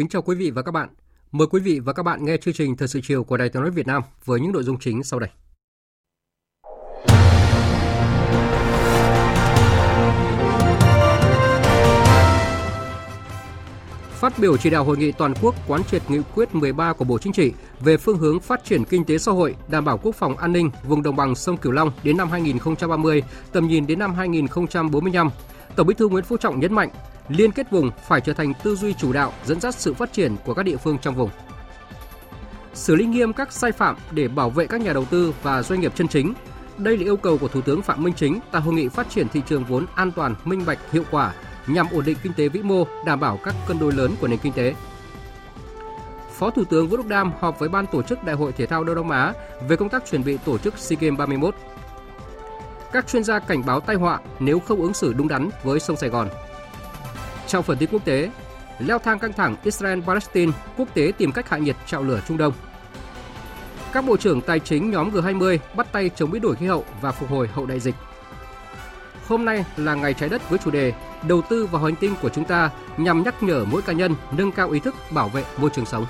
Kính chào quý vị và các bạn. Mời quý vị và các bạn nghe chương trình Thời sự chiều của Đài Tiếng nói Việt Nam với những nội dung chính sau đây. Phát biểu chỉ đạo hội nghị toàn quốc quán triệt nghị quyết 13 của Bộ Chính trị về phương hướng phát triển kinh tế xã hội, đảm bảo quốc phòng an ninh vùng đồng bằng sông Cửu Long đến năm 2030, tầm nhìn đến năm 2045. Tổng Bí thư Nguyễn Phú Trọng nhấn mạnh, liên kết vùng phải trở thành tư duy chủ đạo dẫn dắt sự phát triển của các địa phương trong vùng. Xử lý nghiêm các sai phạm để bảo vệ các nhà đầu tư và doanh nghiệp chân chính. Đây là yêu cầu của Thủ tướng Phạm Minh Chính tại hội nghị phát triển thị trường vốn an toàn, minh bạch, hiệu quả nhằm ổn định kinh tế vĩ mô, đảm bảo các cân đối lớn của nền kinh tế. Phó Thủ tướng Vũ Đức Đam họp với ban tổ chức Đại hội thể thao Đông Nam Á về công tác chuẩn bị tổ chức SEA Games 31. Các chuyên gia cảnh báo tai họa nếu không ứng xử đúng đắn với sông Sài Gòn. Trong phần tin quốc tế, leo thang căng thẳng Israel-Palestine, quốc tế tìm cách hạ nhiệt trạo lửa Trung Đông. Các bộ trưởng tài chính nhóm G20 bắt tay chống biến đổi khí hậu và phục hồi hậu đại dịch. Hôm nay là ngày trái đất với chủ đề Đầu tư vào hành tinh của chúng ta nhằm nhắc nhở mỗi cá nhân nâng cao ý thức bảo vệ môi trường sống.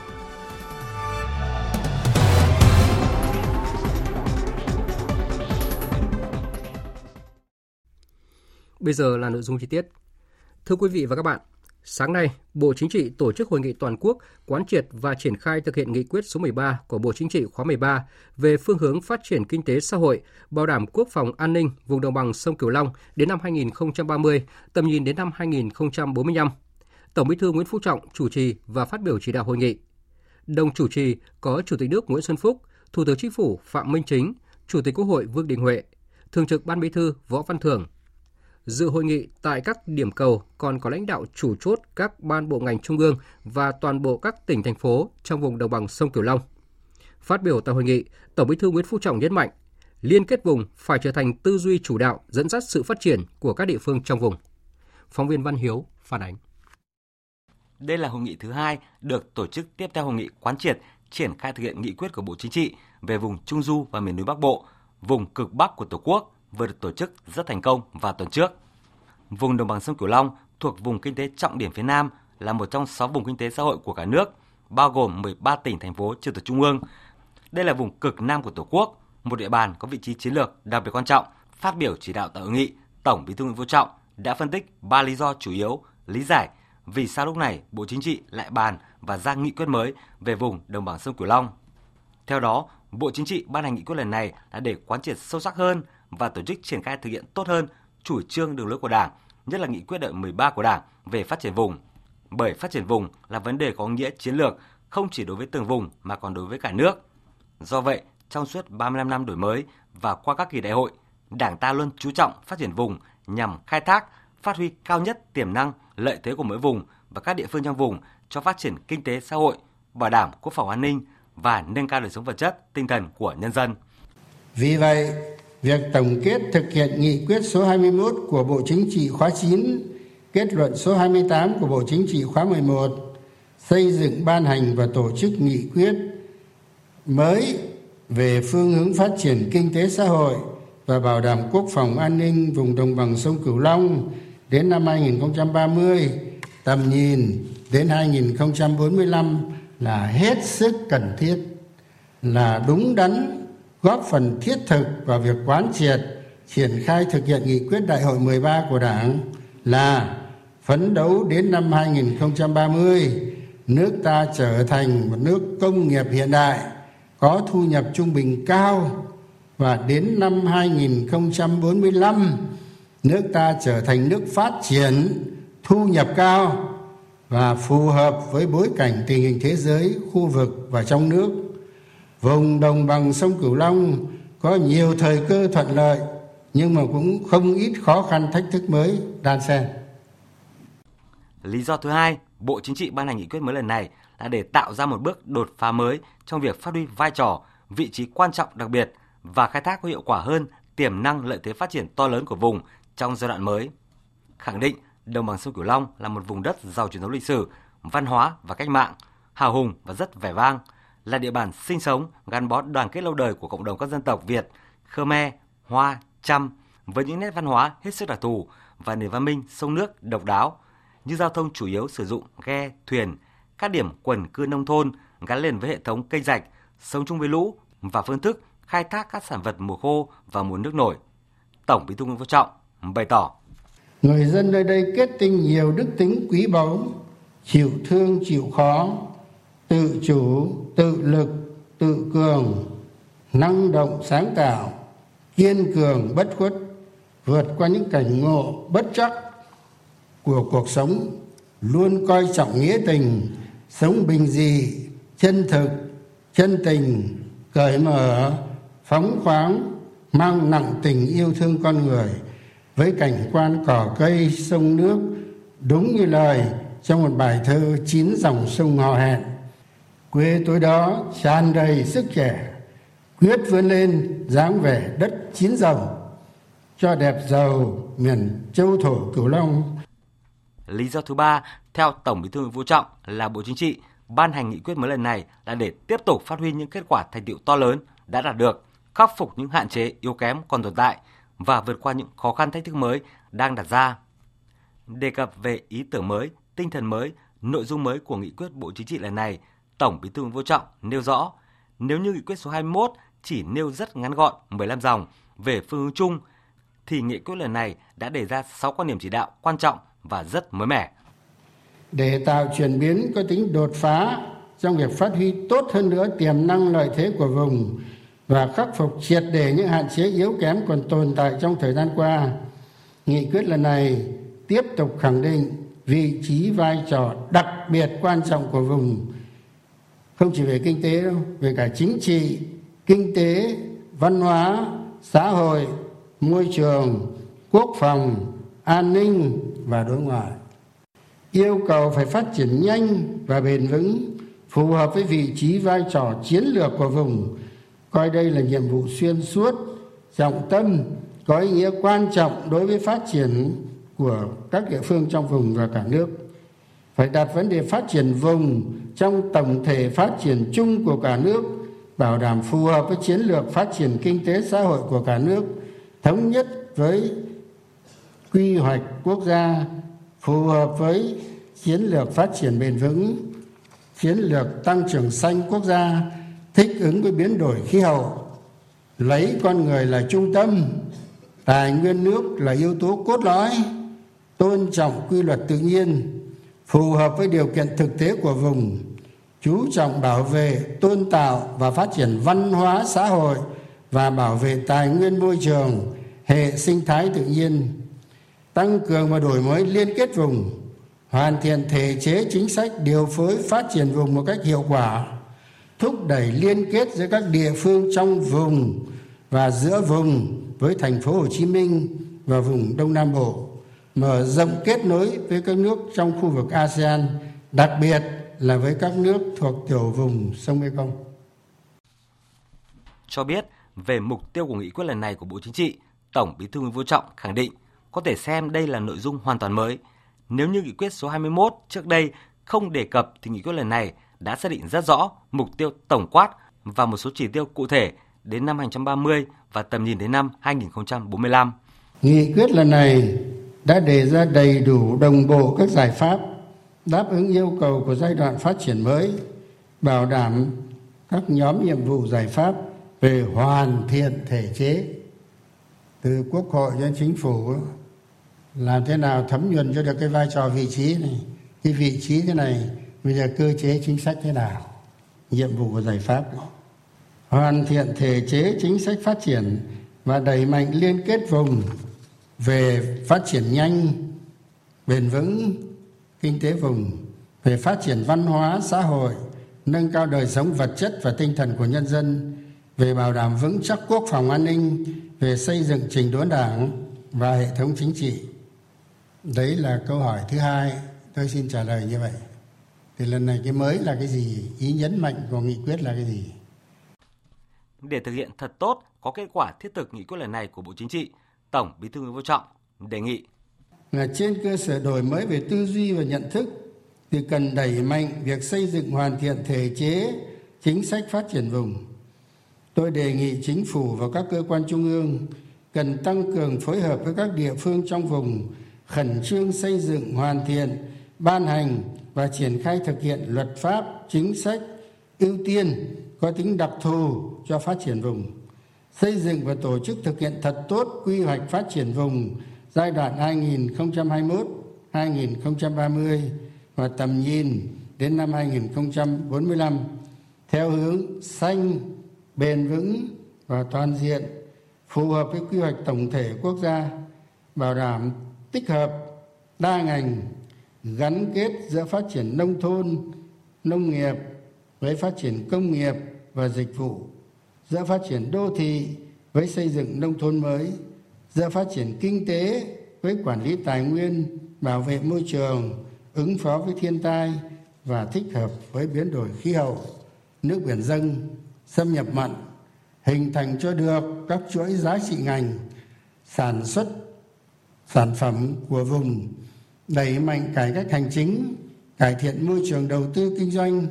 Bây giờ là nội dung chi tiết. Thưa quý vị và các bạn, sáng nay, Bộ Chính trị tổ chức hội nghị toàn quốc quán triệt và triển khai thực hiện nghị quyết số 13 của Bộ Chính trị khóa 13 về phương hướng phát triển kinh tế xã hội, bảo đảm quốc phòng an ninh vùng đồng bằng sông Cửu Long đến năm 2030, tầm nhìn đến năm 2045. Tổng Bí thư Nguyễn Phú Trọng chủ trì và phát biểu chỉ đạo hội nghị. Đồng chủ trì có Chủ tịch nước Nguyễn Xuân Phúc, Thủ tướng Chính phủ Phạm Minh Chính, Chủ tịch Quốc hội Vương Đình Huệ, Thường trực Ban Bí thư Võ Văn Thưởng, Dự hội nghị tại các điểm cầu còn có lãnh đạo chủ chốt các ban bộ ngành trung ương và toàn bộ các tỉnh thành phố trong vùng đồng bằng sông Cửu Long. Phát biểu tại hội nghị, Tổng Bí thư Nguyễn Phú Trọng nhấn mạnh, liên kết vùng phải trở thành tư duy chủ đạo dẫn dắt sự phát triển của các địa phương trong vùng. Phóng viên Văn Hiếu phản ánh. Đây là hội nghị thứ hai được tổ chức tiếp theo hội nghị quán triệt triển khai thực hiện nghị quyết của Bộ Chính trị về vùng Trung Du và miền núi Bắc Bộ, vùng cực Bắc của Tổ quốc vừa được tổ chức rất thành công vào tuần trước. Vùng đồng bằng sông Cửu Long thuộc vùng kinh tế trọng điểm phía Nam là một trong 6 vùng kinh tế xã hội của cả nước, bao gồm 13 tỉnh thành phố trực thuộc trung ương. Đây là vùng cực Nam của Tổ quốc, một địa bàn có vị trí chiến lược đặc biệt quan trọng. Phát biểu chỉ đạo tại hội nghị, Tổng Bí thư Nguyễn Phú Trọng đã phân tích ba lý do chủ yếu, lý giải vì sao lúc này Bộ Chính trị lại bàn và ra nghị quyết mới về vùng đồng bằng sông Cửu Long. Theo đó, Bộ Chính trị ban hành nghị quyết lần này là để quán triệt sâu sắc hơn và tổ chức triển khai thực hiện tốt hơn chủ trương đường lối của Đảng, nhất là nghị quyết đại 13 của Đảng về phát triển vùng. Bởi phát triển vùng là vấn đề có nghĩa chiến lược không chỉ đối với từng vùng mà còn đối với cả nước. Do vậy, trong suốt 35 năm đổi mới và qua các kỳ đại hội, Đảng ta luôn chú trọng phát triển vùng nhằm khai thác, phát huy cao nhất tiềm năng, lợi thế của mỗi vùng và các địa phương trong vùng cho phát triển kinh tế xã hội, bảo đảm quốc phòng an ninh và nâng cao đời sống vật chất, tinh thần của nhân dân. Vì vậy, việc tổng kết thực hiện nghị quyết số 21 của Bộ Chính trị khóa 9, kết luận số 28 của Bộ Chính trị khóa 11, xây dựng ban hành và tổ chức nghị quyết mới về phương hướng phát triển kinh tế xã hội và bảo đảm quốc phòng an ninh vùng đồng bằng sông Cửu Long đến năm 2030, tầm nhìn đến 2045 là hết sức cần thiết, là đúng đắn góp phần thiết thực vào việc quán triệt, triển khai thực hiện nghị quyết đại hội 13 của Đảng là phấn đấu đến năm 2030 nước ta trở thành một nước công nghiệp hiện đại, có thu nhập trung bình cao. Và đến năm 2045 nước ta trở thành nước phát triển, thu nhập cao và phù hợp với bối cảnh tình hình thế giới, khu vực và trong nước vùng đồng bằng sông cửu long có nhiều thời cơ thuận lợi nhưng mà cũng không ít khó khăn thách thức mới đan xen. Lý do thứ hai bộ chính trị ban hành nghị quyết mới lần này là để tạo ra một bước đột phá mới trong việc phát huy vai trò vị trí quan trọng đặc biệt và khai thác có hiệu quả hơn tiềm năng lợi thế phát triển to lớn của vùng trong giai đoạn mới. Khẳng định đồng bằng sông Cửu Long là một vùng đất giàu truyền thống lịch sử, văn hóa và cách mạng, hào hùng và rất vẻ vang, là địa bàn sinh sống gắn bó đoàn kết lâu đời của cộng đồng các dân tộc Việt, Khmer, Hoa, Chăm với những nét văn hóa hết sức đặc thù và nền văn minh sông nước độc đáo như giao thông chủ yếu sử dụng ghe, thuyền, các điểm quần cư nông thôn gắn liền với hệ thống kênh rạch, sống chung với lũ và phương thức khai thác các sản vật mùa khô và mùa nước nổi. Tổng Bí thư Nguyễn Phú Trọng bày tỏ người dân nơi đây kết tinh nhiều đức tính quý báu chịu thương chịu khó tự chủ, tự lực, tự cường, năng động, sáng tạo, kiên cường, bất khuất, vượt qua những cảnh ngộ bất chắc của cuộc sống, luôn coi trọng nghĩa tình, sống bình dị, chân thực, chân tình, cởi mở, phóng khoáng, mang nặng tình yêu thương con người với cảnh quan cỏ cây, sông nước. Đúng như lời trong một bài thơ chín dòng sông hò hẹn quê tôi đó tràn đầy sức trẻ quyết vươn lên dáng vẻ đất chín rồng cho đẹp giàu miền châu thổ cửu long lý do thứ ba theo tổng bí thư nguyễn phú trọng là bộ chính trị ban hành nghị quyết mới lần này là để tiếp tục phát huy những kết quả thành tựu to lớn đã đạt được khắc phục những hạn chế yếu kém còn tồn tại và vượt qua những khó khăn thách thức mới đang đặt ra. Đề cập về ý tưởng mới, tinh thần mới, nội dung mới của nghị quyết Bộ Chính trị lần này, Tổng Bí thư Nguyễn Phú Trọng nêu rõ, nếu như nghị quyết số 21 chỉ nêu rất ngắn gọn 15 dòng về phương hướng chung thì nghị quyết lần này đã đề ra 6 quan điểm chỉ đạo quan trọng và rất mới mẻ. Để tạo chuyển biến có tính đột phá trong việc phát huy tốt hơn nữa tiềm năng lợi thế của vùng và khắc phục triệt để những hạn chế yếu kém còn tồn tại trong thời gian qua nghị quyết lần này tiếp tục khẳng định vị trí vai trò đặc biệt quan trọng của vùng không chỉ về kinh tế đâu, về cả chính trị, kinh tế, văn hóa, xã hội, môi trường, quốc phòng, an ninh và đối ngoại. Yêu cầu phải phát triển nhanh và bền vững, phù hợp với vị trí vai trò chiến lược của vùng. Coi đây là nhiệm vụ xuyên suốt, trọng tâm, có ý nghĩa quan trọng đối với phát triển của các địa phương trong vùng và cả nước phải đặt vấn đề phát triển vùng trong tổng thể phát triển chung của cả nước, bảo đảm phù hợp với chiến lược phát triển kinh tế xã hội của cả nước, thống nhất với quy hoạch quốc gia, phù hợp với chiến lược phát triển bền vững, chiến lược tăng trưởng xanh quốc gia, thích ứng với biến đổi khí hậu, lấy con người là trung tâm, tài nguyên nước là yếu tố cốt lõi, tôn trọng quy luật tự nhiên phù hợp với điều kiện thực tế của vùng chú trọng bảo vệ tôn tạo và phát triển văn hóa xã hội và bảo vệ tài nguyên môi trường hệ sinh thái tự nhiên tăng cường và đổi mới liên kết vùng hoàn thiện thể chế chính sách điều phối phát triển vùng một cách hiệu quả thúc đẩy liên kết giữa các địa phương trong vùng và giữa vùng với thành phố Hồ Chí Minh và vùng Đông Nam Bộ, mở rộng kết nối với các nước trong khu vực ASEAN, đặc biệt là với các nước thuộc tiểu vùng sông Mekong. Cho biết về mục tiêu của nghị quyết lần này của Bộ Chính trị, Tổng Bí thư Nguyễn Phú Trọng khẳng định có thể xem đây là nội dung hoàn toàn mới. Nếu như nghị quyết số 21 trước đây không đề cập thì nghị quyết lần này đã xác định rất rõ mục tiêu tổng quát và một số chỉ tiêu cụ thể đến năm 2030 và tầm nhìn đến năm 2045. Nghị quyết lần này đã đề ra đầy đủ đồng bộ các giải pháp đáp ứng yêu cầu của giai đoạn phát triển mới, bảo đảm các nhóm nhiệm vụ giải pháp về hoàn thiện thể chế. Từ quốc hội đến chính phủ làm thế nào thấm nhuần cho được cái vai trò vị trí này? Cái vị trí thế này bây giờ cơ chế chính sách thế nào? Nhiệm vụ của giải pháp. Hoàn thiện thể chế chính sách phát triển và đẩy mạnh liên kết vùng về phát triển nhanh, bền vững kinh tế vùng, về phát triển văn hóa, xã hội, nâng cao đời sống vật chất và tinh thần của nhân dân, về bảo đảm vững chắc quốc phòng an ninh, về xây dựng trình đốn đảng và hệ thống chính trị. Đấy là câu hỏi thứ hai tôi xin trả lời như vậy. Thì lần này cái mới là cái gì? Ý nhấn mạnh của nghị quyết là cái gì? Để thực hiện thật tốt, có kết quả thiết thực nghị quyết lần này của bộ chính trị tổng bí thư nguyễn phú trọng đề nghị. Là trên cơ sở đổi mới về tư duy và nhận thức thì cần đẩy mạnh việc xây dựng hoàn thiện thể chế, chính sách phát triển vùng. Tôi đề nghị chính phủ và các cơ quan trung ương cần tăng cường phối hợp với các địa phương trong vùng, khẩn trương xây dựng hoàn thiện, ban hành và triển khai thực hiện luật pháp, chính sách, ưu tiên có tính đặc thù cho phát triển vùng xây dựng và tổ chức thực hiện thật tốt quy hoạch phát triển vùng giai đoạn 2021-2030 và tầm nhìn đến năm 2045 theo hướng xanh, bền vững và toàn diện, phù hợp với quy hoạch tổng thể quốc gia, bảo đảm tích hợp đa ngành gắn kết giữa phát triển nông thôn, nông nghiệp với phát triển công nghiệp và dịch vụ, giữa phát triển đô thị với xây dựng nông thôn mới, giữa phát triển kinh tế với quản lý tài nguyên, bảo vệ môi trường, ứng phó với thiên tai và thích hợp với biến đổi khí hậu, nước biển dâng, xâm nhập mặn, hình thành cho được các chuỗi giá trị ngành, sản xuất sản phẩm của vùng, đẩy mạnh cải cách hành chính, cải thiện môi trường đầu tư kinh doanh,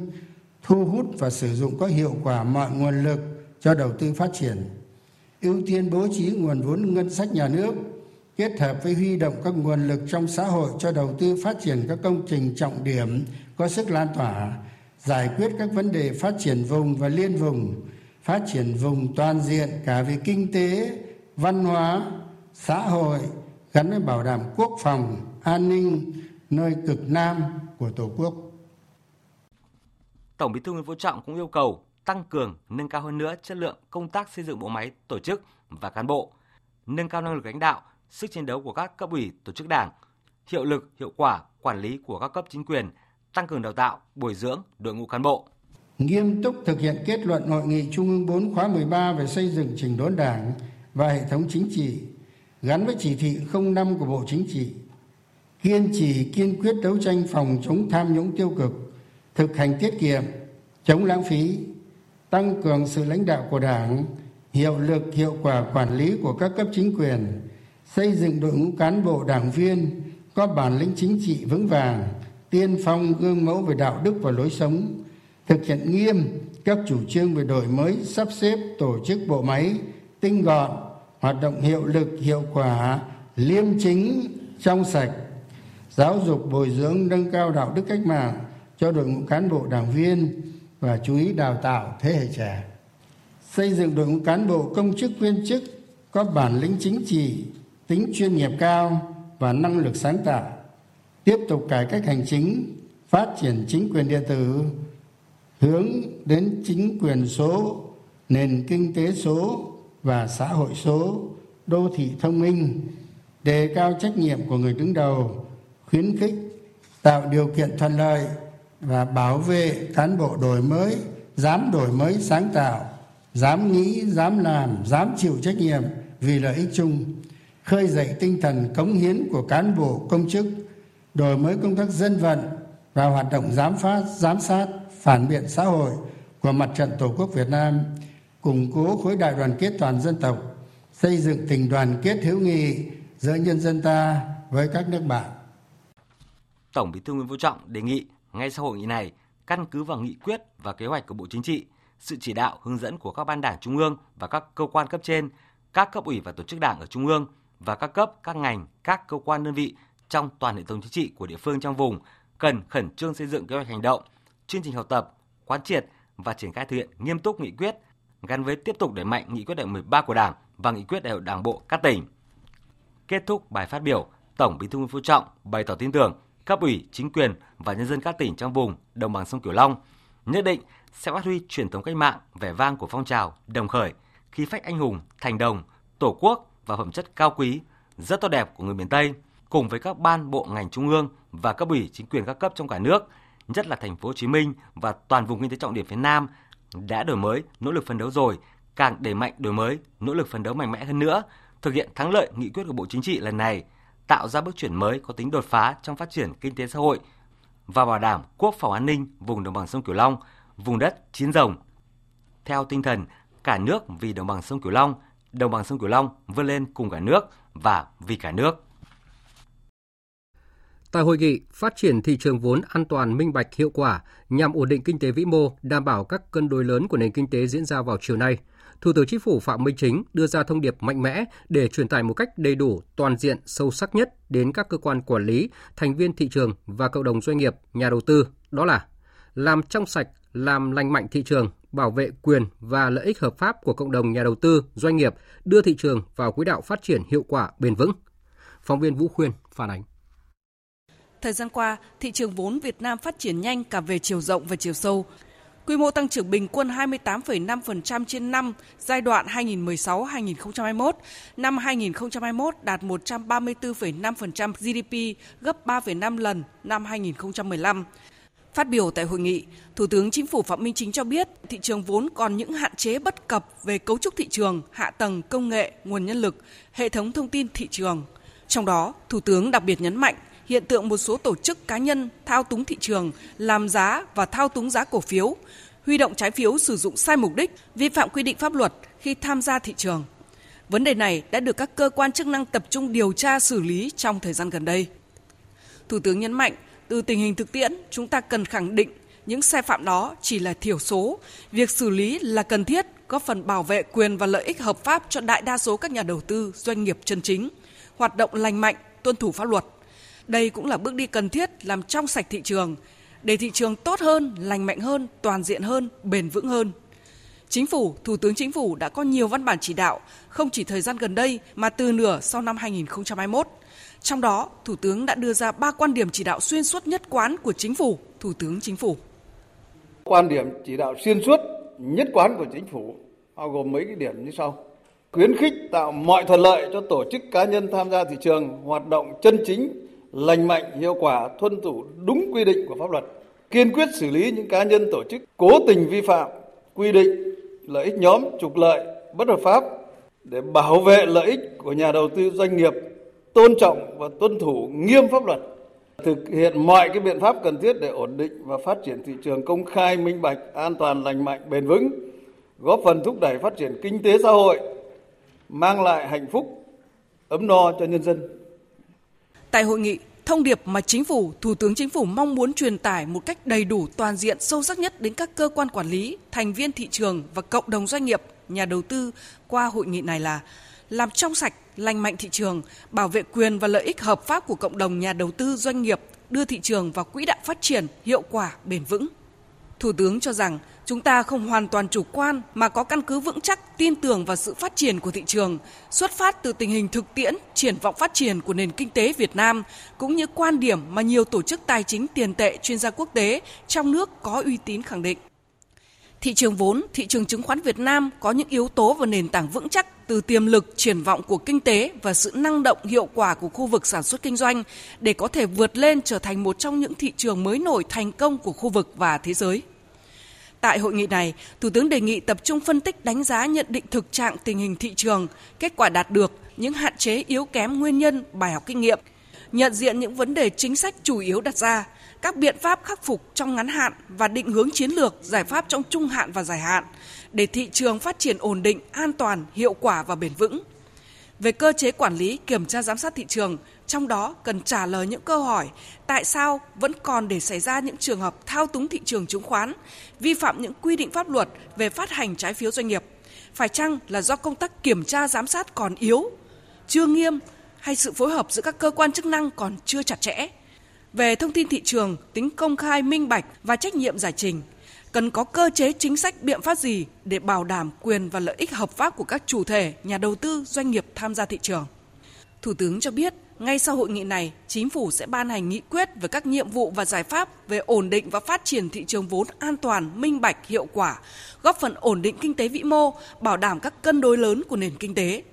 thu hút và sử dụng có hiệu quả mọi nguồn lực cho đầu tư phát triển, ưu tiên bố trí nguồn vốn ngân sách nhà nước kết hợp với huy động các nguồn lực trong xã hội cho đầu tư phát triển các công trình trọng điểm có sức lan tỏa giải quyết các vấn đề phát triển vùng và liên vùng phát triển vùng toàn diện cả về kinh tế văn hóa xã hội gắn với bảo đảm quốc phòng an ninh nơi cực nam của tổ quốc. Tổng bí thư nguyễn phú trọng cũng yêu cầu tăng cường nâng cao hơn nữa chất lượng công tác xây dựng bộ máy tổ chức và cán bộ nâng cao năng lực lãnh đạo sức chiến đấu của các cấp ủy tổ chức đảng, hiệu lực, hiệu quả quản lý của các cấp chính quyền, tăng cường đào tạo, bồi dưỡng đội ngũ cán bộ. Nghiêm túc thực hiện kết luận hội nghị Trung ương 4 khóa 13 về xây dựng chỉnh đốn Đảng và hệ thống chính trị gắn với chỉ thị 05 của Bộ Chính trị, kiên trì kiên quyết đấu tranh phòng chống tham nhũng tiêu cực, thực hành tiết kiệm, chống lãng phí, tăng cường sự lãnh đạo của Đảng, hiệu lực hiệu quả quản lý của các cấp chính quyền, xây dựng đội ngũ cán bộ đảng viên có bản lĩnh chính trị vững vàng tiên phong gương mẫu về đạo đức và lối sống thực hiện nghiêm các chủ trương về đổi mới sắp xếp tổ chức bộ máy tinh gọn hoạt động hiệu lực hiệu quả liêm chính trong sạch. Giáo dục bồi dưỡng nâng cao đạo đức cách mạng cho đội ngũ cán bộ đảng viên và chú ý đào tạo thế hệ trẻ. Xây dựng đội ngũ cán bộ công chức viên chức có bản lĩnh chính trị, tính chuyên nghiệp cao và năng lực sáng tạo, tiếp tục cải cách hành chính, phát triển chính quyền điện tử, hướng đến chính quyền số, nền kinh tế số và xã hội số, đô thị thông minh, đề cao trách nhiệm của người đứng đầu, khuyến khích, tạo điều kiện thuận lợi và bảo vệ cán bộ đổi mới, dám đổi mới sáng tạo, dám nghĩ, dám làm, dám chịu trách nhiệm vì lợi ích chung, khơi dậy tinh thần cống hiến của cán bộ, công chức, đổi mới công tác dân vận và hoạt động giám phát giám sát, phản biện xã hội của mặt trận tổ quốc việt nam, củng cố khối đại đoàn kết toàn dân tộc, xây dựng tình đoàn kết hữu nghị giữa nhân dân ta với các nước bạn. Tổng bí thư nguyễn phú trọng đề nghị ngay sau hội nghị này căn cứ vào nghị quyết và kế hoạch của bộ chính trị sự chỉ đạo hướng dẫn của các ban đảng trung ương và các cơ quan cấp trên các cấp ủy và tổ chức đảng ở trung ương và các cấp, các ngành, các cơ quan đơn vị trong toàn hệ thống chính trị của địa phương trong vùng cần khẩn trương xây dựng kế hoạch hành động, chương trình học tập, quán triệt và triển khai thực hiện nghiêm túc nghị quyết gắn với tiếp tục đẩy mạnh nghị quyết đại 13 của Đảng và nghị quyết đại hội Đảng bộ các tỉnh. Kết thúc bài phát biểu, Tổng Bí thư Nguyễn Phú Trọng bày tỏ tin tưởng cấp ủy, chính quyền và nhân dân các tỉnh trong vùng đồng bằng sông Cửu Long nhất định sẽ phát huy truyền thống cách mạng vẻ vang của phong trào đồng khởi khí phách anh hùng thành đồng tổ quốc và phẩm chất cao quý rất tốt đẹp của người miền Tây cùng với các ban bộ ngành trung ương và cấp ủy chính quyền các cấp trong cả nước, nhất là thành phố Hồ Chí Minh và toàn vùng kinh tế trọng điểm phía Nam đã đổi mới, nỗ lực phấn đấu rồi, càng đẩy mạnh đổi mới, nỗ lực phấn đấu mạnh mẽ hơn nữa, thực hiện thắng lợi nghị quyết của Bộ Chính trị lần này, tạo ra bước chuyển mới có tính đột phá trong phát triển kinh tế xã hội và bảo đảm quốc phòng an ninh vùng đồng bằng sông Cửu Long, vùng đất chín rồng. Theo tinh thần cả nước vì đồng bằng sông Cửu Long, đồng bằng sông Cửu Long vươn lên cùng cả nước và vì cả nước. Tại hội nghị, phát triển thị trường vốn an toàn, minh bạch, hiệu quả nhằm ổn định kinh tế vĩ mô, đảm bảo các cân đối lớn của nền kinh tế diễn ra vào chiều nay. Thủ tướng Chính phủ Phạm Minh Chính đưa ra thông điệp mạnh mẽ để truyền tải một cách đầy đủ, toàn diện, sâu sắc nhất đến các cơ quan quản lý, thành viên thị trường và cộng đồng doanh nghiệp, nhà đầu tư, đó là làm trong sạch, làm lành mạnh thị trường, bảo vệ quyền và lợi ích hợp pháp của cộng đồng nhà đầu tư, doanh nghiệp, đưa thị trường vào quỹ đạo phát triển hiệu quả bền vững. Phóng viên Vũ Khuyên phản ánh. Thời gian qua, thị trường vốn Việt Nam phát triển nhanh cả về chiều rộng và chiều sâu. Quy mô tăng trưởng bình quân 28,5% trên năm giai đoạn 2016-2021, năm 2021 đạt 134,5% GDP, gấp 3,5 lần năm 2015. Phát biểu tại hội nghị, Thủ tướng Chính phủ Phạm Minh Chính cho biết thị trường vốn còn những hạn chế bất cập về cấu trúc thị trường, hạ tầng công nghệ, nguồn nhân lực, hệ thống thông tin thị trường. Trong đó, Thủ tướng đặc biệt nhấn mạnh hiện tượng một số tổ chức cá nhân thao túng thị trường, làm giá và thao túng giá cổ phiếu, huy động trái phiếu sử dụng sai mục đích, vi phạm quy định pháp luật khi tham gia thị trường. Vấn đề này đã được các cơ quan chức năng tập trung điều tra xử lý trong thời gian gần đây. Thủ tướng nhấn mạnh, từ tình hình thực tiễn, chúng ta cần khẳng định những sai phạm đó chỉ là thiểu số, việc xử lý là cần thiết, góp phần bảo vệ quyền và lợi ích hợp pháp cho đại đa số các nhà đầu tư, doanh nghiệp chân chính, hoạt động lành mạnh, tuân thủ pháp luật. Đây cũng là bước đi cần thiết làm trong sạch thị trường, để thị trường tốt hơn, lành mạnh hơn, toàn diện hơn, bền vững hơn. Chính phủ, Thủ tướng Chính phủ đã có nhiều văn bản chỉ đạo, không chỉ thời gian gần đây mà từ nửa sau năm 2021. Trong đó, Thủ tướng đã đưa ra ba quan điểm chỉ đạo xuyên suốt nhất quán của Chính phủ, Thủ tướng Chính phủ. Quan điểm chỉ đạo xuyên suốt nhất quán của Chính phủ bao gồm mấy cái điểm như sau. Khuyến khích tạo mọi thuận lợi cho tổ chức cá nhân tham gia thị trường hoạt động chân chính lành mạnh, hiệu quả, tuân thủ đúng quy định của pháp luật, kiên quyết xử lý những cá nhân tổ chức cố tình vi phạm quy định lợi ích nhóm trục lợi bất hợp pháp để bảo vệ lợi ích của nhà đầu tư doanh nghiệp, tôn trọng và tuân thủ nghiêm pháp luật, thực hiện mọi cái biện pháp cần thiết để ổn định và phát triển thị trường công khai, minh bạch, an toàn, lành mạnh, bền vững, góp phần thúc đẩy phát triển kinh tế xã hội, mang lại hạnh phúc, ấm no cho nhân dân. Tại hội nghị, thông điệp mà chính phủ, Thủ tướng Chính phủ mong muốn truyền tải một cách đầy đủ toàn diện sâu sắc nhất đến các cơ quan quản lý, thành viên thị trường và cộng đồng doanh nghiệp, nhà đầu tư qua hội nghị này là làm trong sạch, lành mạnh thị trường, bảo vệ quyền và lợi ích hợp pháp của cộng đồng nhà đầu tư doanh nghiệp, đưa thị trường vào quỹ đạo phát triển hiệu quả bền vững. Thủ tướng cho rằng chúng ta không hoàn toàn chủ quan mà có căn cứ vững chắc tin tưởng vào sự phát triển của thị trường, xuất phát từ tình hình thực tiễn, triển vọng phát triển của nền kinh tế Việt Nam cũng như quan điểm mà nhiều tổ chức tài chính tiền tệ chuyên gia quốc tế trong nước có uy tín khẳng định. Thị trường vốn, thị trường chứng khoán Việt Nam có những yếu tố và nền tảng vững chắc từ tiềm lực, triển vọng của kinh tế và sự năng động hiệu quả của khu vực sản xuất kinh doanh để có thể vượt lên trở thành một trong những thị trường mới nổi thành công của khu vực và thế giới. Tại hội nghị này, Thủ tướng đề nghị tập trung phân tích đánh giá nhận định thực trạng tình hình thị trường, kết quả đạt được, những hạn chế yếu kém nguyên nhân, bài học kinh nghiệm, nhận diện những vấn đề chính sách chủ yếu đặt ra, các biện pháp khắc phục trong ngắn hạn và định hướng chiến lược, giải pháp trong trung hạn và dài hạn để thị trường phát triển ổn định, an toàn, hiệu quả và bền vững. Về cơ chế quản lý, kiểm tra giám sát thị trường, trong đó cần trả lời những câu hỏi tại sao vẫn còn để xảy ra những trường hợp thao túng thị trường chứng khoán, vi phạm những quy định pháp luật về phát hành trái phiếu doanh nghiệp. Phải chăng là do công tác kiểm tra giám sát còn yếu, chưa nghiêm hay sự phối hợp giữa các cơ quan chức năng còn chưa chặt chẽ? Về thông tin thị trường, tính công khai minh bạch và trách nhiệm giải trình, cần có cơ chế chính sách biện pháp gì để bảo đảm quyền và lợi ích hợp pháp của các chủ thể, nhà đầu tư, doanh nghiệp tham gia thị trường. Thủ tướng cho biết, ngay sau hội nghị này, chính phủ sẽ ban hành nghị quyết về các nhiệm vụ và giải pháp về ổn định và phát triển thị trường vốn an toàn, minh bạch, hiệu quả, góp phần ổn định kinh tế vĩ mô, bảo đảm các cân đối lớn của nền kinh tế.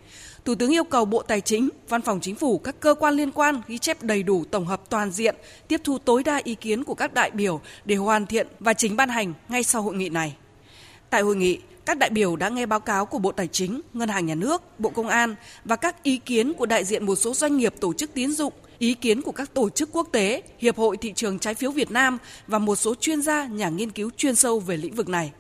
Thủ tướng yêu cầu Bộ Tài chính, Văn phòng Chính phủ, các cơ quan liên quan ghi chép đầy đủ tổng hợp toàn diện, tiếp thu tối đa ý kiến của các đại biểu để hoàn thiện và chính ban hành ngay sau hội nghị này. Tại hội nghị, các đại biểu đã nghe báo cáo của Bộ Tài chính, Ngân hàng Nhà nước, Bộ Công an và các ý kiến của đại diện một số doanh nghiệp tổ chức tín dụng, ý kiến của các tổ chức quốc tế, Hiệp hội Thị trường Trái phiếu Việt Nam và một số chuyên gia, nhà nghiên cứu chuyên sâu về lĩnh vực này.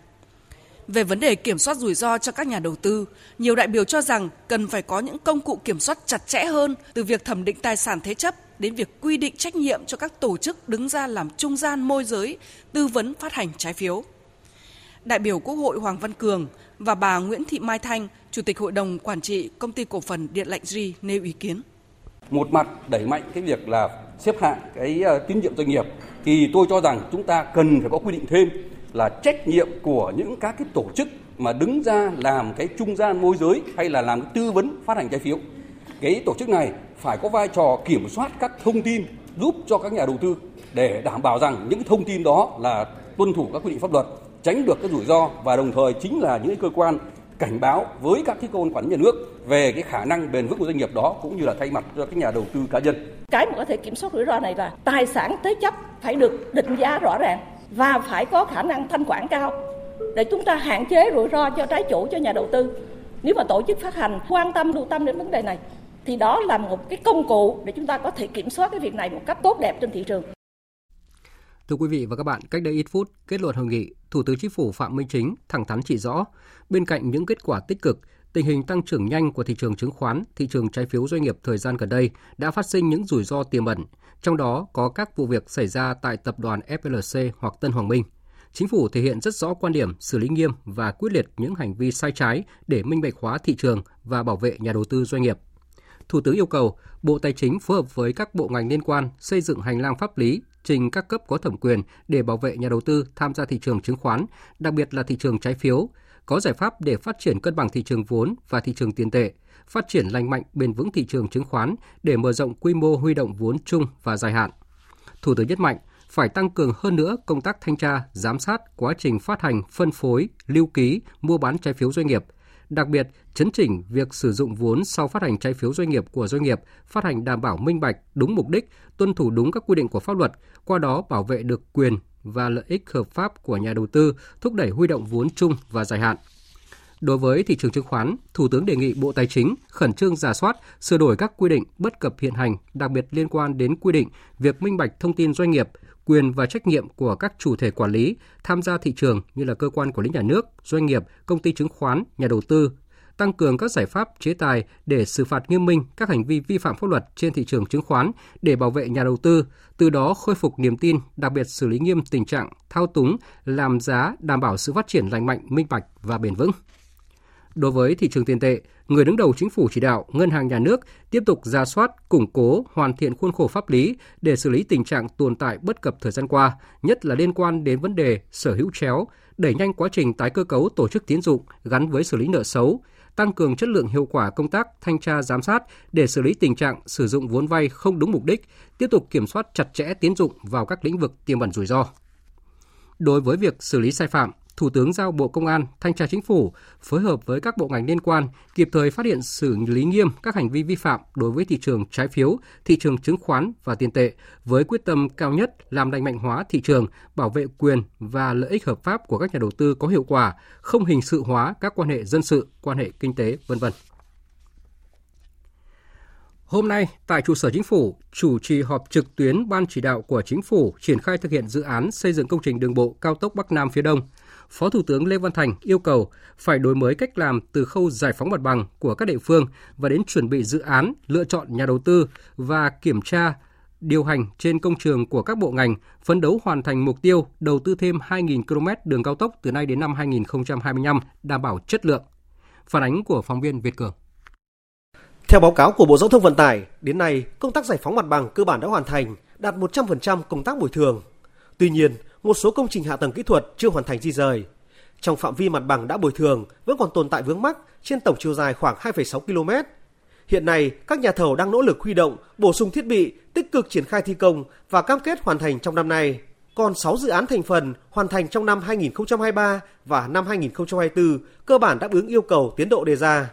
Về vấn đề kiểm soát rủi ro cho các nhà đầu tư, nhiều đại biểu cho rằng cần phải có những công cụ kiểm soát chặt chẽ hơn từ việc thẩm định tài sản thế chấp đến việc quy định trách nhiệm cho các tổ chức đứng ra làm trung gian môi giới, tư vấn phát hành trái phiếu. Đại biểu Quốc hội Hoàng Văn Cường và bà Nguyễn Thị Mai Thanh, Chủ tịch Hội đồng Quản trị Công ty Cổ phần Điện lạnh G nêu ý kiến. Một mặt đẩy mạnh cái việc là xếp hạng cái ờ, tín nhiệm doanh nghiệp thì tôi cho rằng chúng ta cần phải có quy định thêm là trách nhiệm của những các cái tổ chức mà đứng ra làm cái trung gian môi giới hay là làm cái tư vấn phát hành trái phiếu. Cái tổ chức này phải có vai trò kiểm soát các thông tin giúp cho các nhà đầu tư để đảm bảo rằng những thông tin đó là tuân thủ các quy định pháp luật, tránh được các rủi ro và đồng thời chính là những cơ quan cảnh báo với các cái cơ quan quản lý nhà nước về cái khả năng bền vững của doanh nghiệp đó cũng như là thay mặt cho các nhà đầu tư cá nhân. Cái mà có thể kiểm soát rủi ro này là tài sản thế chấp phải được định giá rõ ràng và phải có khả năng thanh khoản cao để chúng ta hạn chế rủi ro cho trái chủ cho nhà đầu tư. Nếu mà tổ chức phát hành quan tâm lưu tâm đến vấn đề này thì đó là một cái công cụ để chúng ta có thể kiểm soát cái việc này một cách tốt đẹp trên thị trường. Thưa quý vị và các bạn, cách đây ít phút, kết luận hội nghị, Thủ tướng Chính phủ Phạm Minh Chính thẳng thắn chỉ rõ, bên cạnh những kết quả tích cực, tình hình tăng trưởng nhanh của thị trường chứng khoán, thị trường trái phiếu doanh nghiệp thời gian gần đây đã phát sinh những rủi ro tiềm ẩn, trong đó có các vụ việc xảy ra tại tập đoàn FLC hoặc Tân Hoàng Minh. Chính phủ thể hiện rất rõ quan điểm xử lý nghiêm và quyết liệt những hành vi sai trái để minh bạch hóa thị trường và bảo vệ nhà đầu tư doanh nghiệp. Thủ tướng yêu cầu Bộ Tài chính phối hợp với các bộ ngành liên quan xây dựng hành lang pháp lý trình các cấp có thẩm quyền để bảo vệ nhà đầu tư tham gia thị trường chứng khoán, đặc biệt là thị trường trái phiếu, có giải pháp để phát triển cân bằng thị trường vốn và thị trường tiền tệ, phát triển lành mạnh bền vững thị trường chứng khoán để mở rộng quy mô huy động vốn chung và dài hạn. Thủ tướng nhấn mạnh phải tăng cường hơn nữa công tác thanh tra, giám sát quá trình phát hành, phân phối, lưu ký, mua bán trái phiếu doanh nghiệp, đặc biệt chấn chỉnh việc sử dụng vốn sau phát hành trái phiếu doanh nghiệp của doanh nghiệp, phát hành đảm bảo minh bạch, đúng mục đích, tuân thủ đúng các quy định của pháp luật, qua đó bảo vệ được quyền và lợi ích hợp pháp của nhà đầu tư, thúc đẩy huy động vốn chung và dài hạn. Đối với thị trường chứng khoán, Thủ tướng đề nghị Bộ Tài chính khẩn trương giả soát, sửa đổi các quy định bất cập hiện hành, đặc biệt liên quan đến quy định việc minh bạch thông tin doanh nghiệp, quyền và trách nhiệm của các chủ thể quản lý tham gia thị trường như là cơ quan quản lý nhà nước, doanh nghiệp, công ty chứng khoán, nhà đầu tư, tăng cường các giải pháp chế tài để xử phạt nghiêm minh các hành vi vi phạm pháp luật trên thị trường chứng khoán để bảo vệ nhà đầu tư, từ đó khôi phục niềm tin, đặc biệt xử lý nghiêm tình trạng thao túng, làm giá, đảm bảo sự phát triển lành mạnh, minh bạch và bền vững. Đối với thị trường tiền tệ, người đứng đầu chính phủ chỉ đạo ngân hàng nhà nước tiếp tục ra soát, củng cố, hoàn thiện khuôn khổ pháp lý để xử lý tình trạng tồn tại bất cập thời gian qua, nhất là liên quan đến vấn đề sở hữu chéo, đẩy nhanh quá trình tái cơ cấu tổ chức tín dụng gắn với xử lý nợ xấu, tăng cường chất lượng hiệu quả công tác thanh tra giám sát để xử lý tình trạng sử dụng vốn vay không đúng mục đích, tiếp tục kiểm soát chặt chẽ tiến dụng vào các lĩnh vực tiềm ẩn rủi ro. Đối với việc xử lý sai phạm, Thủ tướng giao Bộ Công an, Thanh tra Chính phủ phối hợp với các bộ ngành liên quan kịp thời phát hiện xử lý nghiêm các hành vi vi phạm đối với thị trường trái phiếu, thị trường chứng khoán và tiền tệ với quyết tâm cao nhất làm lành mạnh hóa thị trường, bảo vệ quyền và lợi ích hợp pháp của các nhà đầu tư có hiệu quả, không hình sự hóa các quan hệ dân sự, quan hệ kinh tế, vân vân. Hôm nay, tại trụ sở chính phủ, chủ trì họp trực tuyến Ban chỉ đạo của chính phủ triển khai thực hiện dự án xây dựng công trình đường bộ cao tốc Bắc Nam phía Đông – Phó Thủ tướng Lê Văn Thành yêu cầu phải đổi mới cách làm từ khâu giải phóng mặt bằng của các địa phương và đến chuẩn bị dự án, lựa chọn nhà đầu tư và kiểm tra điều hành trên công trường của các bộ ngành, phấn đấu hoàn thành mục tiêu đầu tư thêm 2.000 km đường cao tốc từ nay đến năm 2025, đảm bảo chất lượng. Phản ánh của phóng viên Việt Cường. Theo báo cáo của Bộ Giao thông Vận tải, đến nay, công tác giải phóng mặt bằng cơ bản đã hoàn thành, đạt 100% công tác bồi thường. Tuy nhiên, một số công trình hạ tầng kỹ thuật chưa hoàn thành di rời. Trong phạm vi mặt bằng đã bồi thường vẫn còn tồn tại vướng mắc trên tổng chiều dài khoảng 2,6 km. Hiện nay, các nhà thầu đang nỗ lực huy động, bổ sung thiết bị, tích cực triển khai thi công và cam kết hoàn thành trong năm nay. Còn 6 dự án thành phần hoàn thành trong năm 2023 và năm 2024 cơ bản đáp ứng yêu cầu tiến độ đề ra.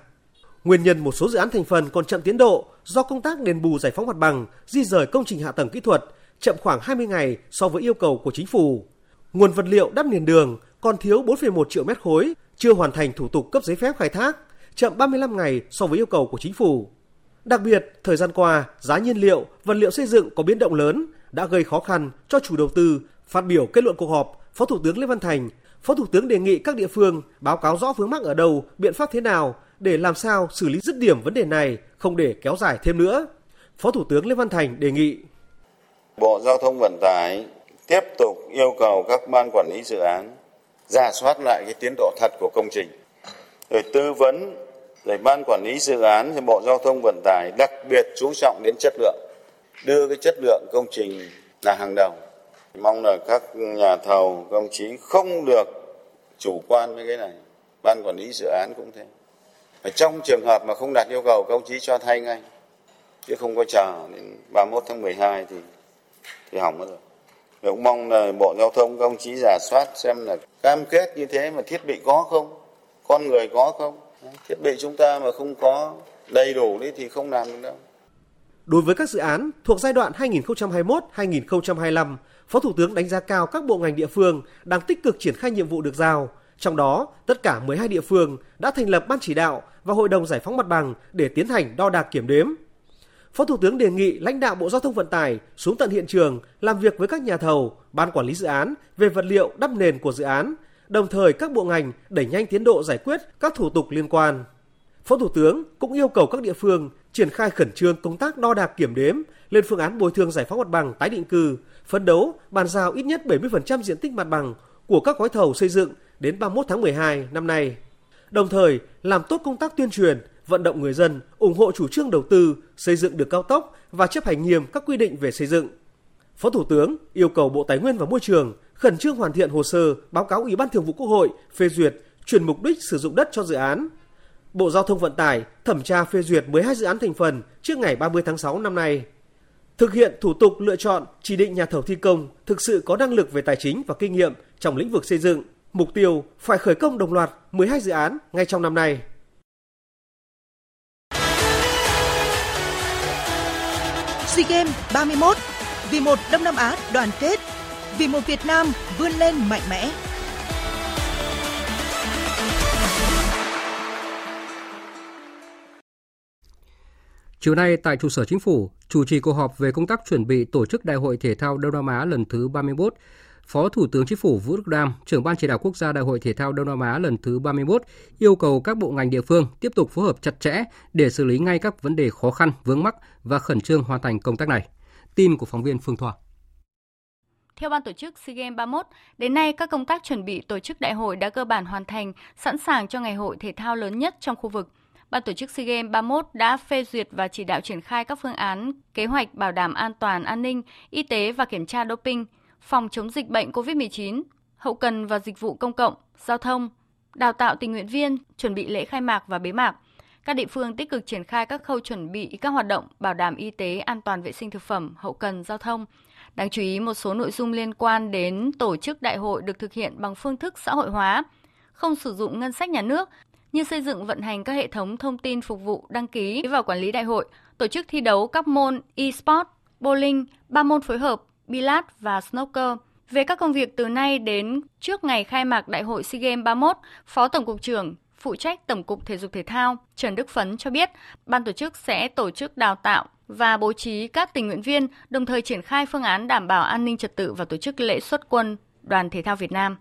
Nguyên nhân một số dự án thành phần còn chậm tiến độ do công tác đền bù giải phóng mặt bằng, di rời công trình hạ tầng kỹ thuật chậm khoảng 20 ngày so với yêu cầu của chính phủ. Nguồn vật liệu đắp nền đường còn thiếu 4,1 triệu mét khối, chưa hoàn thành thủ tục cấp giấy phép khai thác, chậm 35 ngày so với yêu cầu của chính phủ. Đặc biệt, thời gian qua, giá nhiên liệu, vật liệu xây dựng có biến động lớn đã gây khó khăn cho chủ đầu tư. Phát biểu kết luận cuộc họp, Phó Thủ tướng Lê Văn Thành, Phó Thủ tướng đề nghị các địa phương báo cáo rõ vướng mắc ở đâu, biện pháp thế nào để làm sao xử lý dứt điểm vấn đề này, không để kéo dài thêm nữa. Phó Thủ tướng Lê Văn Thành đề nghị Bộ Giao thông Vận tải tiếp tục yêu cầu các ban quản lý dự án giả soát lại cái tiến độ thật của công trình, rồi tư vấn, rồi ban quản lý dự án thì Bộ Giao thông Vận tải đặc biệt chú trọng đến chất lượng, đưa cái chất lượng công trình là hàng đầu. Mong là các nhà thầu, công chí không được chủ quan với cái này. Ban quản lý dự án cũng thế. Và trong trường hợp mà không đạt yêu cầu công chí cho thay ngay chứ không có chờ đến 31 tháng 12 thì thì hỏng rồi. Tôi cũng mong là Bộ Giao thông công chí giả soát xem là cam kết như thế mà thiết bị có không, con người có không. Thiết bị chúng ta mà không có đầy đủ đấy thì không làm được đâu. Đối với các dự án thuộc giai đoạn 2021-2025, Phó Thủ tướng đánh giá cao các bộ ngành địa phương đang tích cực triển khai nhiệm vụ được giao. Trong đó, tất cả 12 địa phương đã thành lập ban chỉ đạo và hội đồng giải phóng mặt bằng để tiến hành đo đạc kiểm đếm, Phó Thủ tướng đề nghị lãnh đạo Bộ Giao thông Vận tải xuống tận hiện trường làm việc với các nhà thầu, ban quản lý dự án về vật liệu đắp nền của dự án, đồng thời các bộ ngành đẩy nhanh tiến độ giải quyết các thủ tục liên quan. Phó Thủ tướng cũng yêu cầu các địa phương triển khai khẩn trương công tác đo đạc kiểm đếm, lên phương án bồi thường giải phóng mặt bằng tái định cư, phấn đấu bàn giao ít nhất 70% diện tích mặt bằng của các gói thầu xây dựng đến 31 tháng 12 năm nay. Đồng thời, làm tốt công tác tuyên truyền, vận động người dân, ủng hộ chủ trương đầu tư, xây dựng được cao tốc và chấp hành nghiêm các quy định về xây dựng. Phó Thủ tướng yêu cầu Bộ Tài nguyên và Môi trường khẩn trương hoàn thiện hồ sơ báo cáo Ủy ban Thường vụ Quốc hội phê duyệt chuyển mục đích sử dụng đất cho dự án. Bộ Giao thông Vận tải thẩm tra phê duyệt 12 dự án thành phần trước ngày 30 tháng 6 năm nay. Thực hiện thủ tục lựa chọn, chỉ định nhà thầu thi công thực sự có năng lực về tài chính và kinh nghiệm trong lĩnh vực xây dựng. Mục tiêu phải khởi công đồng loạt 12 dự án ngay trong năm nay. SEA Games 31 vì một Đông Nam Á đoàn kết, vì một Việt Nam vươn lên mạnh mẽ. Chiều nay tại trụ sở chính phủ, chủ trì cuộc họp về công tác chuẩn bị tổ chức Đại hội Thể thao Đông Nam Á lần thứ 31, Phó Thủ tướng Chính phủ Vũ Đức Đam, trưởng ban chỉ đạo quốc gia Đại hội Thể thao Đông Nam Á lần thứ 31, yêu cầu các bộ ngành địa phương tiếp tục phối hợp chặt chẽ để xử lý ngay các vấn đề khó khăn, vướng mắc và khẩn trương hoàn thành công tác này. Tin của phóng viên Phương Thoa. Theo ban tổ chức SEA Games 31, đến nay các công tác chuẩn bị tổ chức đại hội đã cơ bản hoàn thành, sẵn sàng cho ngày hội thể thao lớn nhất trong khu vực. Ban tổ chức SEA Games 31 đã phê duyệt và chỉ đạo triển khai các phương án, kế hoạch bảo đảm an toàn, an ninh, y tế và kiểm tra doping – phòng chống dịch bệnh COVID-19, hậu cần và dịch vụ công cộng, giao thông, đào tạo tình nguyện viên, chuẩn bị lễ khai mạc và bế mạc. Các địa phương tích cực triển khai các khâu chuẩn bị các hoạt động bảo đảm y tế, an toàn vệ sinh thực phẩm, hậu cần, giao thông. Đáng chú ý một số nội dung liên quan đến tổ chức đại hội được thực hiện bằng phương thức xã hội hóa, không sử dụng ngân sách nhà nước như xây dựng vận hành các hệ thống thông tin phục vụ đăng ký và quản lý đại hội, tổ chức thi đấu các môn e-sport, bowling, ba môn phối hợp, Pilat và Snooker. Về các công việc từ nay đến trước ngày khai mạc Đại hội SEA Games 31, Phó Tổng cục trưởng phụ trách Tổng cục Thể dục Thể thao Trần Đức Phấn cho biết, ban tổ chức sẽ tổ chức đào tạo và bố trí các tình nguyện viên, đồng thời triển khai phương án đảm bảo an ninh trật tự và tổ chức lễ xuất quân Đoàn Thể thao Việt Nam.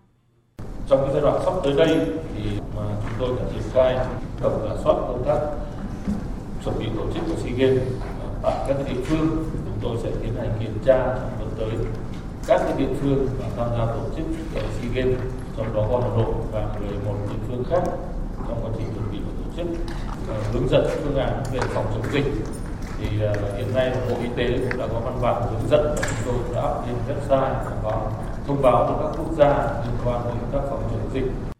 Trong cái giai đoạn sắp tới đây thì mà chúng tôi đã triển khai tổng giả soát công tác chuẩn bị tổ chức của SEA Games tại các địa phương tôi sẽ tiến hành kiểm tra trong tới. Các cái địa phương mà tham gia tổ chức SEA Games trong đó có Hà Nội và 11 địa phương khác trong quá trình chuẩn bị tổ chức uh, hướng dẫn phương án về phòng chống dịch. Thì uh, hiện nay Bộ Y tế cũng đã có văn bản hướng dẫn và chúng tôi đã up lên website và thông báo cho các quốc gia liên quan đến các phòng chống dịch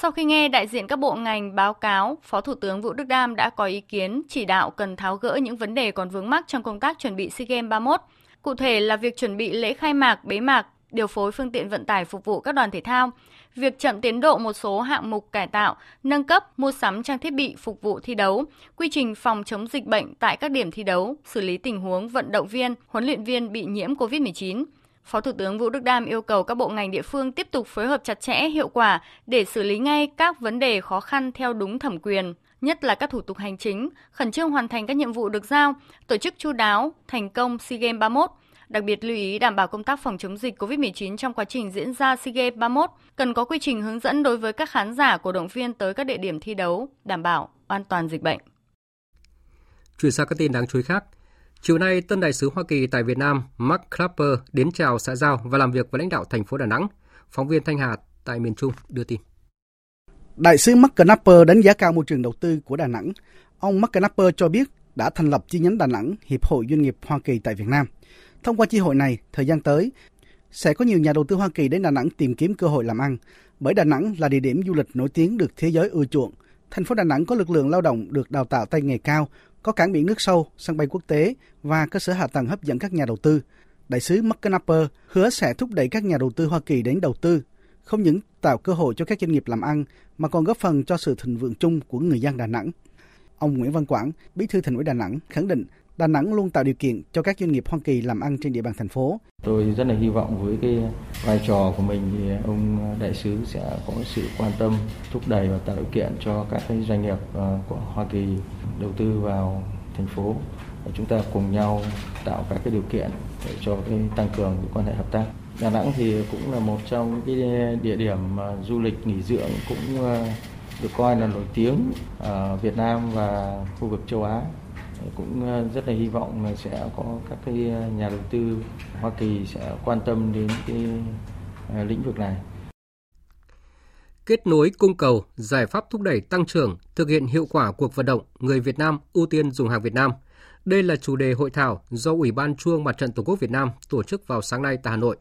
sau khi nghe đại diện các bộ ngành báo cáo, Phó Thủ tướng Vũ Đức Đam đã có ý kiến chỉ đạo cần tháo gỡ những vấn đề còn vướng mắc trong công tác chuẩn bị SEA Games 31 Cụ thể là việc chuẩn bị lễ khai mạc, bế mạc, điều phối phương tiện vận tải phục vụ các đoàn thể thao, việc chậm tiến độ một số hạng mục cải tạo, nâng cấp, mua sắm trang thiết bị phục vụ thi đấu, quy trình phòng chống dịch bệnh tại các điểm thi đấu, xử lý tình huống vận động viên, huấn luyện viên bị nhiễm COVID-19. Phó Thủ tướng Vũ Đức Đam yêu cầu các bộ ngành địa phương tiếp tục phối hợp chặt chẽ, hiệu quả để xử lý ngay các vấn đề khó khăn theo đúng thẩm quyền, nhất là các thủ tục hành chính, khẩn trương hoàn thành các nhiệm vụ được giao, tổ chức chu đáo, thành công SEA Games 31. Đặc biệt lưu ý đảm bảo công tác phòng chống dịch COVID-19 trong quá trình diễn ra SEA Games 31, cần có quy trình hướng dẫn đối với các khán giả cổ động viên tới các địa điểm thi đấu, đảm bảo an toàn dịch bệnh. Chuyển sang các tin đáng chú ý khác. Chiều nay, tân đại sứ Hoa Kỳ tại Việt Nam Mark Clapper đến chào xã giao và làm việc với lãnh đạo thành phố Đà Nẵng. Phóng viên Thanh Hà tại miền Trung đưa tin. Đại sứ Mark Knapper đánh giá cao môi trường đầu tư của Đà Nẵng. Ông Mark Knapper cho biết đã thành lập chi nhánh Đà Nẵng Hiệp hội Doanh nghiệp Hoa Kỳ tại Việt Nam. Thông qua chi hội này, thời gian tới, sẽ có nhiều nhà đầu tư Hoa Kỳ đến Đà Nẵng tìm kiếm cơ hội làm ăn, bởi Đà Nẵng là địa điểm du lịch nổi tiếng được thế giới ưa chuộng. Thành phố Đà Nẵng có lực lượng lao động được đào tạo tay nghề cao, có cảng biển nước sâu, sân bay quốc tế và cơ sở hạ tầng hấp dẫn các nhà đầu tư. Đại sứ Mark Knapper hứa sẽ thúc đẩy các nhà đầu tư Hoa Kỳ đến đầu tư, không những tạo cơ hội cho các doanh nghiệp làm ăn mà còn góp phần cho sự thịnh vượng chung của người dân Đà Nẵng. Ông Nguyễn Văn Quảng, Bí thư Thành ủy Đà Nẵng khẳng định Đà Nẵng luôn tạo điều kiện cho các doanh nghiệp Hoa Kỳ làm ăn trên địa bàn thành phố. Tôi rất là hy vọng với cái vai trò của mình thì ông đại sứ sẽ có sự quan tâm, thúc đẩy và tạo điều kiện cho các cái doanh nghiệp ờ, của Hoa Kỳ đầu tư vào thành phố. Và chúng ta cùng nhau tạo các cái điều kiện để cho cái tăng cường cái quan hệ hợp tác. Đà Nẵng thì cũng là một trong cái địa điểm du lịch nghỉ dưỡng cũng ờ, được coi là nổi tiếng ở Việt Nam và khu vực châu Á cũng ờ, rất là hy vọng là sẽ có các cái ờ, nhà đầu tư Hoa Kỳ sẽ quan tâm đến cái ờ, lĩnh vực này. Kết nối cung cầu, giải pháp thúc đẩy tăng trưởng, thực hiện hiệu quả cuộc vận động người Việt Nam ưu tiên dùng hàng Việt Nam. Đây là chủ đề hội thảo do Ủy ban Chuông Mặt trận Tổ quốc Việt Nam tổ chức vào sáng nay tại Hà Nội.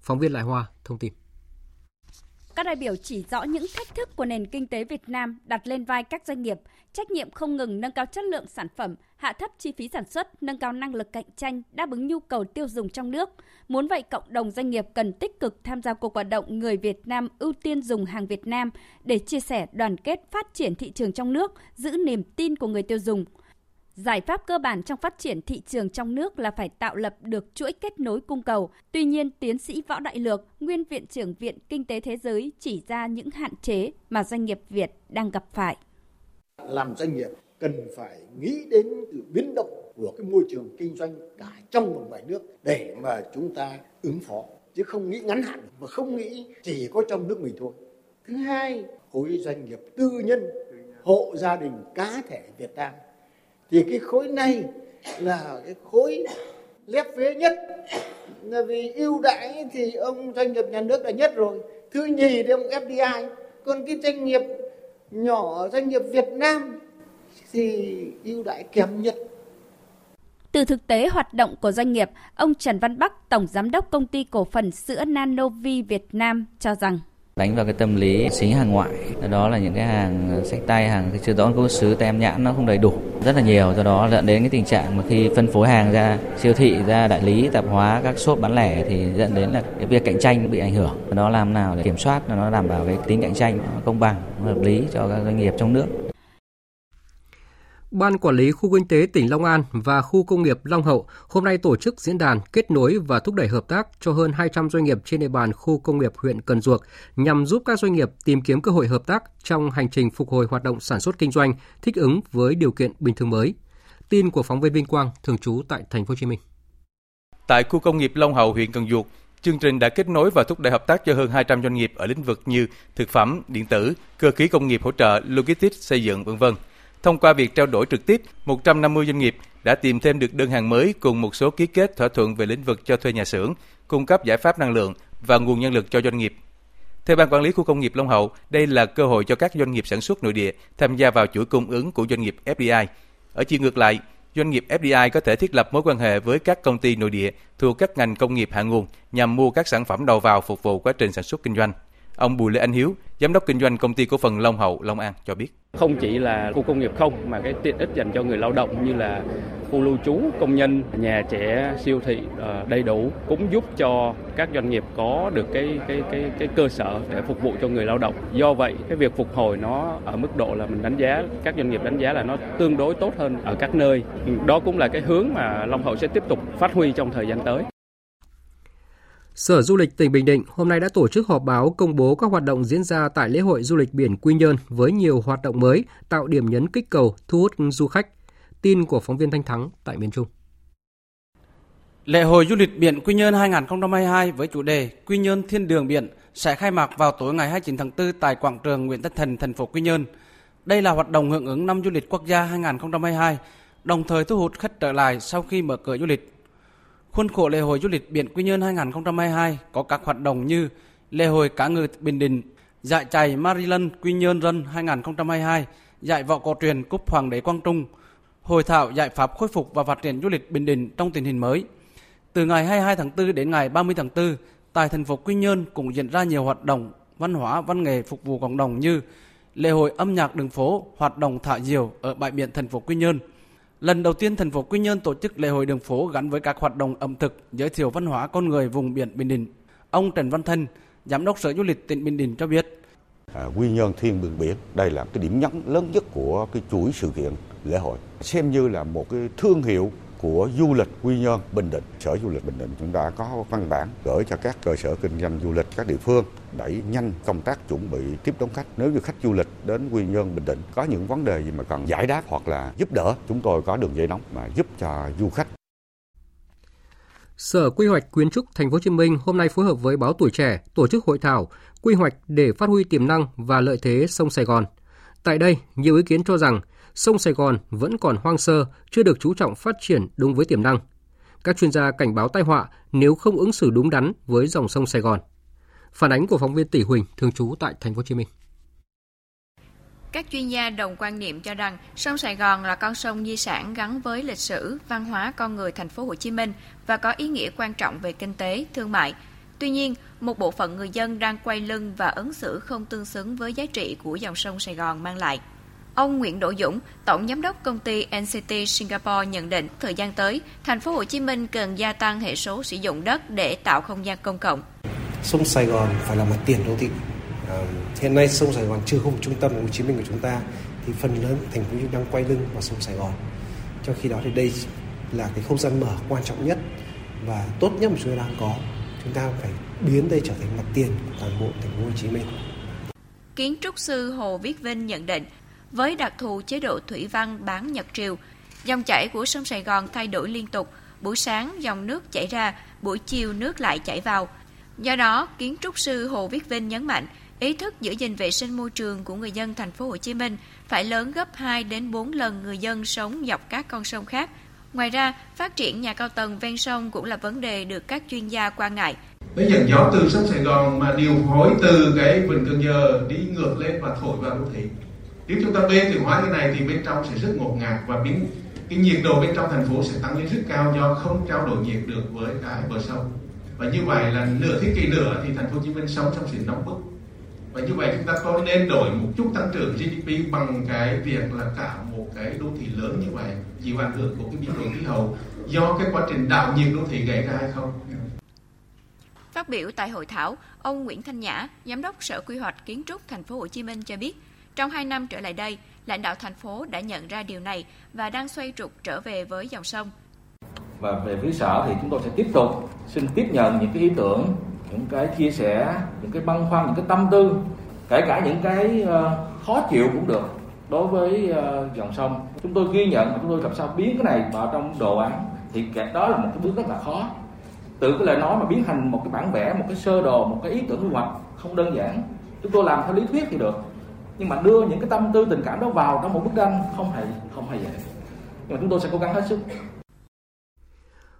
Phóng viên Lại Hoa thông tin. Các đại biểu chỉ rõ những thách thức của nền kinh tế Việt Nam đặt lên vai các doanh nghiệp, trách nhiệm không ngừng nâng cao chất lượng sản phẩm, hạ thấp chi phí sản xuất, nâng cao năng lực cạnh tranh, đáp ứng nhu cầu tiêu dùng trong nước. Muốn vậy, cộng đồng doanh nghiệp cần tích cực tham gia cuộc vận động người Việt Nam ưu tiên dùng hàng Việt Nam để chia sẻ đoàn kết phát triển thị trường trong nước, giữ niềm tin của người tiêu dùng – Giải pháp cơ bản trong phát triển thị trường trong nước là phải tạo lập được chuỗi kết nối cung cầu. Tuy nhiên, tiến sĩ Võ Đại Lược, nguyên viện trưởng Viện Kinh tế Thế giới chỉ ra những hạn chế mà doanh nghiệp Việt đang gặp phải. Làm doanh nghiệp cần phải nghĩ đến sự biến động của cái môi trường kinh doanh cả trong và ngoài nước để mà chúng ta ứng phó chứ không nghĩ ngắn hạn mà không nghĩ chỉ có trong nước mình thôi. Thứ hai, khối doanh nghiệp tư nhân, hộ gia đình cá thể Việt Nam thì cái khối này là cái khối lép vế nhất. Là vì ưu đãi thì ông doanh nghiệp nhà nước là nhất rồi. Thứ nhì thì ông FDI còn cái doanh nghiệp nhỏ doanh nghiệp Việt Nam thì ưu đãi kém nhất. Từ thực tế hoạt động của doanh nghiệp, ông Trần Văn Bắc, Tổng Giám đốc Công ty Cổ phần Sữa Nanovi Việt Nam cho rằng đánh vào cái tâm lý xính hàng ngoại. Đó là những cái hàng ờ, sách tay, hàng chưa rõ nguồn xứ, tem nhãn nó không đầy đủ. Rất là nhiều, do đó dẫn đến cái tình trạng mà khi phân phối hàng ra, siêu thị, ra đại lý, tạp hóa, các shop bán lẻ thì dẫn đến là cái việc cạnh tranh bị ảnh hưởng. Nó làm nào để kiểm soát, nó đảm bảo cái tính cạnh tranh công bằng, hợp lý cho các doanh nghiệp trong nước. Ban Quản lý Khu Kinh tế tỉnh Long An và Khu Công nghiệp Long Hậu hôm nay tổ chức diễn đàn kết nối và thúc đẩy hợp tác cho hơn 200 doanh nghiệp trên địa bàn khu công nghiệp huyện Cần Duộc nhằm giúp các doanh nghiệp tìm kiếm cơ hội hợp tác trong hành trình phục hồi hoạt động sản xuất kinh doanh, thích ứng với điều kiện bình thường mới. Tin của phóng viên Vinh Quang thường trú tại thành phố Hồ Chí Minh. Tại khu công nghiệp Long Hậu, huyện Cần Duộc, chương trình đã kết nối và thúc đẩy hợp tác cho hơn 200 doanh nghiệp ở lĩnh vực như thực phẩm, điện tử, cơ khí công nghiệp hỗ trợ, logistics, xây dựng, v.v. Thông qua việc trao đổi trực tiếp, 150 doanh nghiệp đã tìm thêm được đơn hàng mới cùng một số ký kết thỏa thuận về lĩnh vực cho thuê nhà xưởng, cung cấp giải pháp năng lượng và nguồn nhân lực cho doanh nghiệp. Theo Ban Quản lý Khu công nghiệp Long Hậu, đây là cơ hội cho các doanh nghiệp sản xuất nội địa tham gia vào chuỗi cung ứng của doanh nghiệp FDI. Ở chiều ngược lại, doanh nghiệp FDI có thể thiết lập mối quan hệ với các công ty nội địa thuộc các ngành công nghiệp hạ nguồn nhằm mua các sản phẩm đầu vào phục vụ quá trình sản xuất kinh doanh. Ông Bùi Lê Anh Hiếu, giám đốc kinh doanh công ty cổ phần Long Hậu Long An cho biết. Không chỉ là khu công nghiệp không mà cái tiện ích dành cho người lao động như là khu lưu trú công nhân, nhà trẻ, siêu thị ờ, đầy đủ cũng giúp cho các doanh nghiệp có được cái cái cái cái cơ sở để phục vụ cho người lao động. Do vậy, cái việc phục hồi nó ở mức độ là mình đánh giá các doanh nghiệp đánh giá là nó tương đối tốt hơn ở các nơi. Đó cũng là cái hướng mà Long Hậu sẽ tiếp tục phát huy trong thời gian tới. Sở Du lịch tỉnh Bình Định hôm nay đã tổ chức họp báo công bố các hoạt động diễn ra tại lễ hội du lịch biển Quy Nhơn với nhiều hoạt động mới, tạo điểm nhấn kích cầu, thu hút du khách. Tin của phóng viên Thanh Thắng tại miền Trung. Lễ hội du lịch biển Quy Nhơn 2022 với chủ đề Quy Nhơn Thiên Đường Biển sẽ khai mạc vào tối ngày 29 tháng 4 tại quảng trường Nguyễn Tất Thành, thành phố Quy Nhơn. Đây là hoạt động hưởng ứng năm du lịch quốc gia 2022, đồng thời thu hút khách trở lại sau khi mở cửa du lịch. Khuôn khổ lễ hội du lịch biển Quy Nhơn 2022 có các hoạt động như lễ hội cá ngừ Bình Định, giải chạy Maryland Quy Nhơn Run 2022, giải võ cổ truyền Cúp Hoàng đế Quang Trung, hội thảo giải pháp khôi phục và phát triển du lịch Bình Định trong tình hình mới. Từ ngày 22 tháng 4 đến ngày 30 tháng 4, tại thành phố Quy Nhơn cũng diễn ra nhiều hoạt động văn hóa, văn nghệ phục vụ cộng đồng như lễ hội âm nhạc đường phố, hoạt động thả diều ở bãi biển thành phố Quy Nhơn. Lần đầu tiên thành phố Quy Nhơn tổ chức lễ hội đường phố gắn với các hoạt động ẩm thực, giới thiệu văn hóa con người vùng biển Bình Định. Ông Trần Văn Thân, Giám đốc Sở Du lịch tỉnh Bình Định cho biết. À, Quy Nhơn Thiên Đường Biển, đây là cái điểm nhấn lớn nhất của cái chuỗi sự kiện lễ hội. Xem như là một cái thương hiệu của du lịch Quy Nhơn Bình Định. Sở Du lịch Bình Định chúng ta có văn bản gửi cho các cơ sở kinh doanh du lịch các địa phương đẩy nhanh công tác chuẩn bị tiếp đón khách. Nếu như khách du lịch đến Quy Nhơn Bình Định có những vấn đề gì mà cần giải đáp hoặc là giúp đỡ, chúng tôi có đường dây nóng mà giúp cho du khách Sở Quy hoạch Kiến trúc Thành phố Hồ Chí Minh hôm nay phối hợp với báo Tuổi Trẻ tổ chức hội thảo quy hoạch để phát huy tiềm năng và lợi thế sông Sài Gòn. Tại đây, nhiều ý kiến cho rằng sông Sài Gòn vẫn còn hoang sơ, chưa được chú trọng phát triển đúng với tiềm năng. Các chuyên gia cảnh báo tai họa nếu không ứng xử đúng đắn với dòng sông Sài Gòn. Phản ánh của phóng viên Tỷ Huỳnh thường trú tại Thành phố Hồ Chí Minh. Các chuyên gia đồng quan niệm cho rằng sông Sài Gòn là con sông di sản gắn với lịch sử, văn hóa con người thành phố Hồ Chí Minh và có ý nghĩa quan trọng về kinh tế, thương mại. Tuy nhiên, một bộ phận người dân đang quay lưng và ứng xử không tương xứng với giá trị của dòng sông Sài Gòn mang lại. Ông Nguyễn Đỗ Dũng, tổng giám đốc công ty NCT Singapore nhận định thời gian tới, thành phố Hồ Chí Minh cần gia tăng hệ số sử dụng đất để tạo không gian công cộng. Sông Sài Gòn phải là mặt tiền đô thị. À, hiện nay sông Sài Gòn chưa không trung tâm Hồ Chí Minh của chúng ta thì phần lớn thành phố đang quay lưng vào sông Sài Gòn. Trong khi đó thì đây là cái không gian mở quan trọng nhất và tốt nhất mà chúng ta đang có. Chúng ta phải biến đây trở thành mặt tiền của toàn bộ thành phố Hồ Chí Minh. Kiến trúc sư Hồ Viết Vinh nhận định với đặc thù chế độ thủy văn bán nhật triều, dòng chảy của sông Sài Gòn thay đổi liên tục, buổi sáng dòng nước chảy ra, buổi chiều nước lại chảy vào. Do đó, kiến trúc sư Hồ Viết Vinh nhấn mạnh, ý thức giữ gìn vệ sinh môi trường của người dân thành phố Hồ Chí Minh phải lớn gấp 2 đến 4 lần người dân sống dọc các con sông khác. Ngoài ra, phát triển nhà cao tầng ven sông cũng là vấn đề được các chuyên gia quan ngại. Bây giờ gió từ sông Sài Gòn mà điều phối từ cái vịnh Cần Giờ đi ngược lên và thổi vào đô thị nếu chúng ta bê từ hóa cái này thì bên trong sẽ rất ngột ngạt và biến cái nhiệt độ bên trong thành phố sẽ tăng lên rất cao do không trao đổi nhiệt được với cái bờ sông và như vậy là nửa thế kỷ nữa thì thành phố Hồ Chí Minh sống trong sự nóng bức và như vậy chúng ta có nên đổi một chút tăng trưởng GDP bằng cái việc là cả một cái đô thị lớn như vậy chịu ảnh hưởng của cái biến đổi khí hậu do cái quá trình đảo nhiệt đô thị gây ra hay không? Phát biểu tại hội thảo, ông Nguyễn Thanh Nhã, giám đốc Sở Quy hoạch Kiến trúc Thành phố Hồ Chí Minh cho biết, trong 2 năm trở lại đây, lãnh đạo thành phố đã nhận ra điều này và đang xoay trục trở về với dòng sông. Và về phía sở thì chúng tôi sẽ tiếp tục xin tiếp nhận những cái ý tưởng, những cái chia sẻ, những cái băn khoăn, những cái tâm tư, kể cả những cái ờ, khó chịu cũng được đối với ờ, dòng sông. Chúng tôi ghi nhận và chúng tôi làm sao biến cái này vào trong đồ án thì đó là một cái bước rất là khó. Từ cái lời nói mà biến thành một cái bản vẽ, một cái sơ đồ, một cái ý tưởng quy hoạch không đơn giản. Chúng tôi làm theo lý thuyết thì được, nhưng mà đưa những cái tâm tư tình cảm đó vào trong một bức tranh không hề không hề dễ nhưng mà chúng tôi sẽ cố gắng hết sức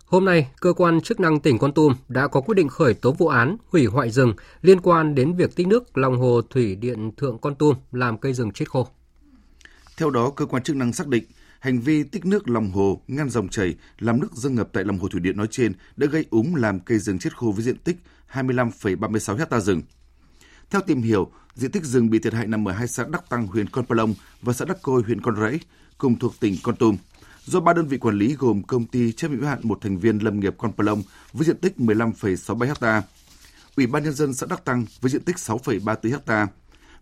Hôm nay, cơ quan chức năng tỉnh Con Tum đã có quyết định khởi tố vụ án hủy hoại rừng liên quan đến việc tích nước lòng hồ thủy điện Thượng Con Tum làm cây rừng chết khô. Theo đó, cơ quan chức năng xác định hành vi tích nước lòng hồ ngăn dòng chảy làm nước dâng ngập tại lòng hồ thủy điện nói trên đã gây úng làm cây rừng chết khô với diện tích 25,36 hecta rừng. Theo tìm hiểu, diện tích rừng bị thiệt hại nằm ở hai xã Đắc Tăng, huyện Con Plong và xã Đắc Côi, huyện Con Rẫy, cùng thuộc tỉnh Con Tum. Do ba đơn vị quản lý gồm công ty trách nhiệm hữu hạn một thành viên lâm nghiệp Con Plong với diện tích 15,67 ha, Ủy ban nhân dân xã Đắc Tăng với diện tích 6,34 ha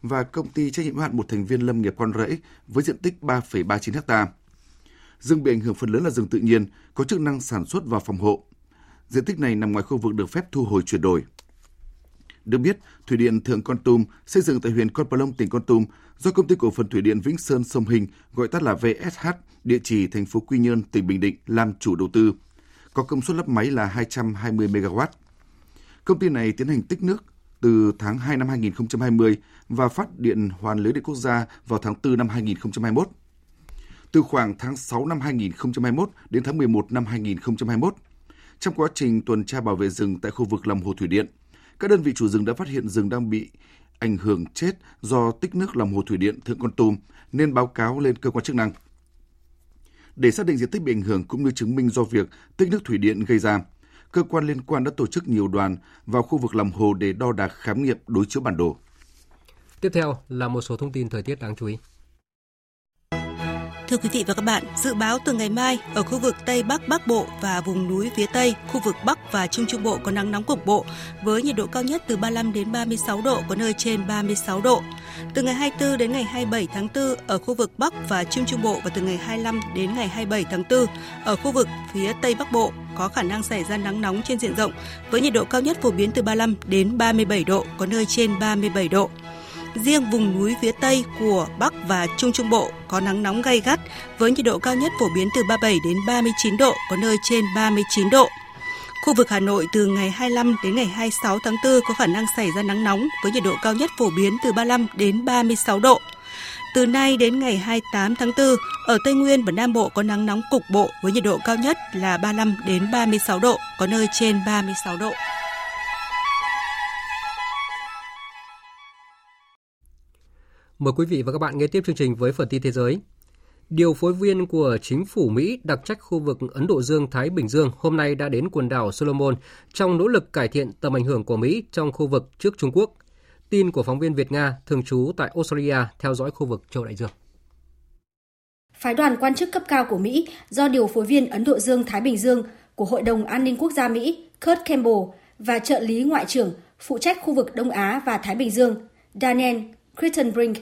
và công ty trách nhiệm hữu hạn một thành viên lâm nghiệp Con Rẫy với diện tích 3,39 ha. Rừng bị ảnh hưởng phần lớn là rừng tự nhiên, có chức năng sản xuất và phòng hộ. Diện tích này nằm ngoài khu vực được phép thu hồi chuyển đổi. Được biết, Thủy điện Thượng Con Tum xây dựng tại huyện Con Plong, tỉnh Con Tum do công ty cổ phần thủy điện Vĩnh Sơn Sông Hình, gọi tắt là VSH, địa chỉ thành phố Quy Nhơn, tỉnh Bình Định làm chủ đầu tư. Có công suất lắp máy là 220 MW. Công ty này tiến hành tích nước từ tháng 2 năm 2020 và phát điện hoàn lưới điện quốc gia vào tháng 4 năm 2021. Từ khoảng tháng 6 năm 2021 đến tháng 11 năm 2021, trong quá trình tuần tra bảo vệ rừng tại khu vực lòng hồ thủy điện, các đơn vị chủ rừng đã phát hiện rừng đang bị ảnh hưởng chết do tích nước lòng hồ thủy điện Thượng Con Tum nên báo cáo lên cơ quan chức năng. Để xác định diện tích bị ảnh hưởng cũng như chứng minh do việc tích nước thủy điện gây ra, cơ quan liên quan đã tổ chức nhiều đoàn vào khu vực lòng hồ để đo đạc khám nghiệm đối chiếu bản đồ. Tiếp theo là một số thông tin thời tiết đáng chú ý. Thưa quý vị và các bạn, dự báo từ ngày mai ở khu vực Tây Bắc Bắc Bộ và vùng núi phía Tây, khu vực Bắc và Trung Trung Bộ có nắng nóng cục bộ với nhiệt độ cao nhất từ 35 đến 36 độ, có nơi trên 36 độ. Từ ngày 24 đến ngày 27 tháng 4 ở khu vực Bắc và Trung Trung Bộ và từ ngày 25 đến ngày 27 tháng 4 ở khu vực phía Tây Bắc Bộ có khả năng xảy ra nắng nóng trên diện rộng với nhiệt độ cao nhất phổ biến từ 35 đến 37 độ, có nơi trên 37 độ. Riêng vùng núi phía Tây của Bắc và Trung Trung Bộ có nắng nóng gay gắt với nhiệt độ cao nhất phổ biến từ 37 đến 39 độ, có nơi trên 39 độ. Khu vực Hà Nội từ ngày 25 đến ngày 26 tháng 4 có khả năng xảy ra nắng nóng với nhiệt độ cao nhất phổ biến từ 35 đến 36 độ. Từ nay đến ngày 28 tháng 4, ở Tây Nguyên và Nam Bộ có nắng nóng cục bộ với nhiệt độ cao nhất là 35 đến 36 độ, có nơi trên 36 độ. Mời quý vị và các bạn nghe tiếp chương trình với phần tin thế giới. Điều phối viên của chính phủ Mỹ đặc trách khu vực Ấn Độ Dương-Thái Bình Dương hôm nay đã đến quần đảo Solomon trong nỗ lực cải thiện tầm ảnh hưởng của Mỹ trong khu vực trước Trung Quốc. Tin của phóng viên Việt Nga thường trú tại Australia theo dõi khu vực châu Đại Dương. Phái đoàn quan chức cấp cao của Mỹ do điều phối viên Ấn Độ Dương-Thái Bình Dương của Hội đồng An ninh Quốc gia Mỹ Kurt Campbell và trợ lý Ngoại trưởng phụ trách khu vực Đông Á và Thái Bình Dương Daniel Crittenbrink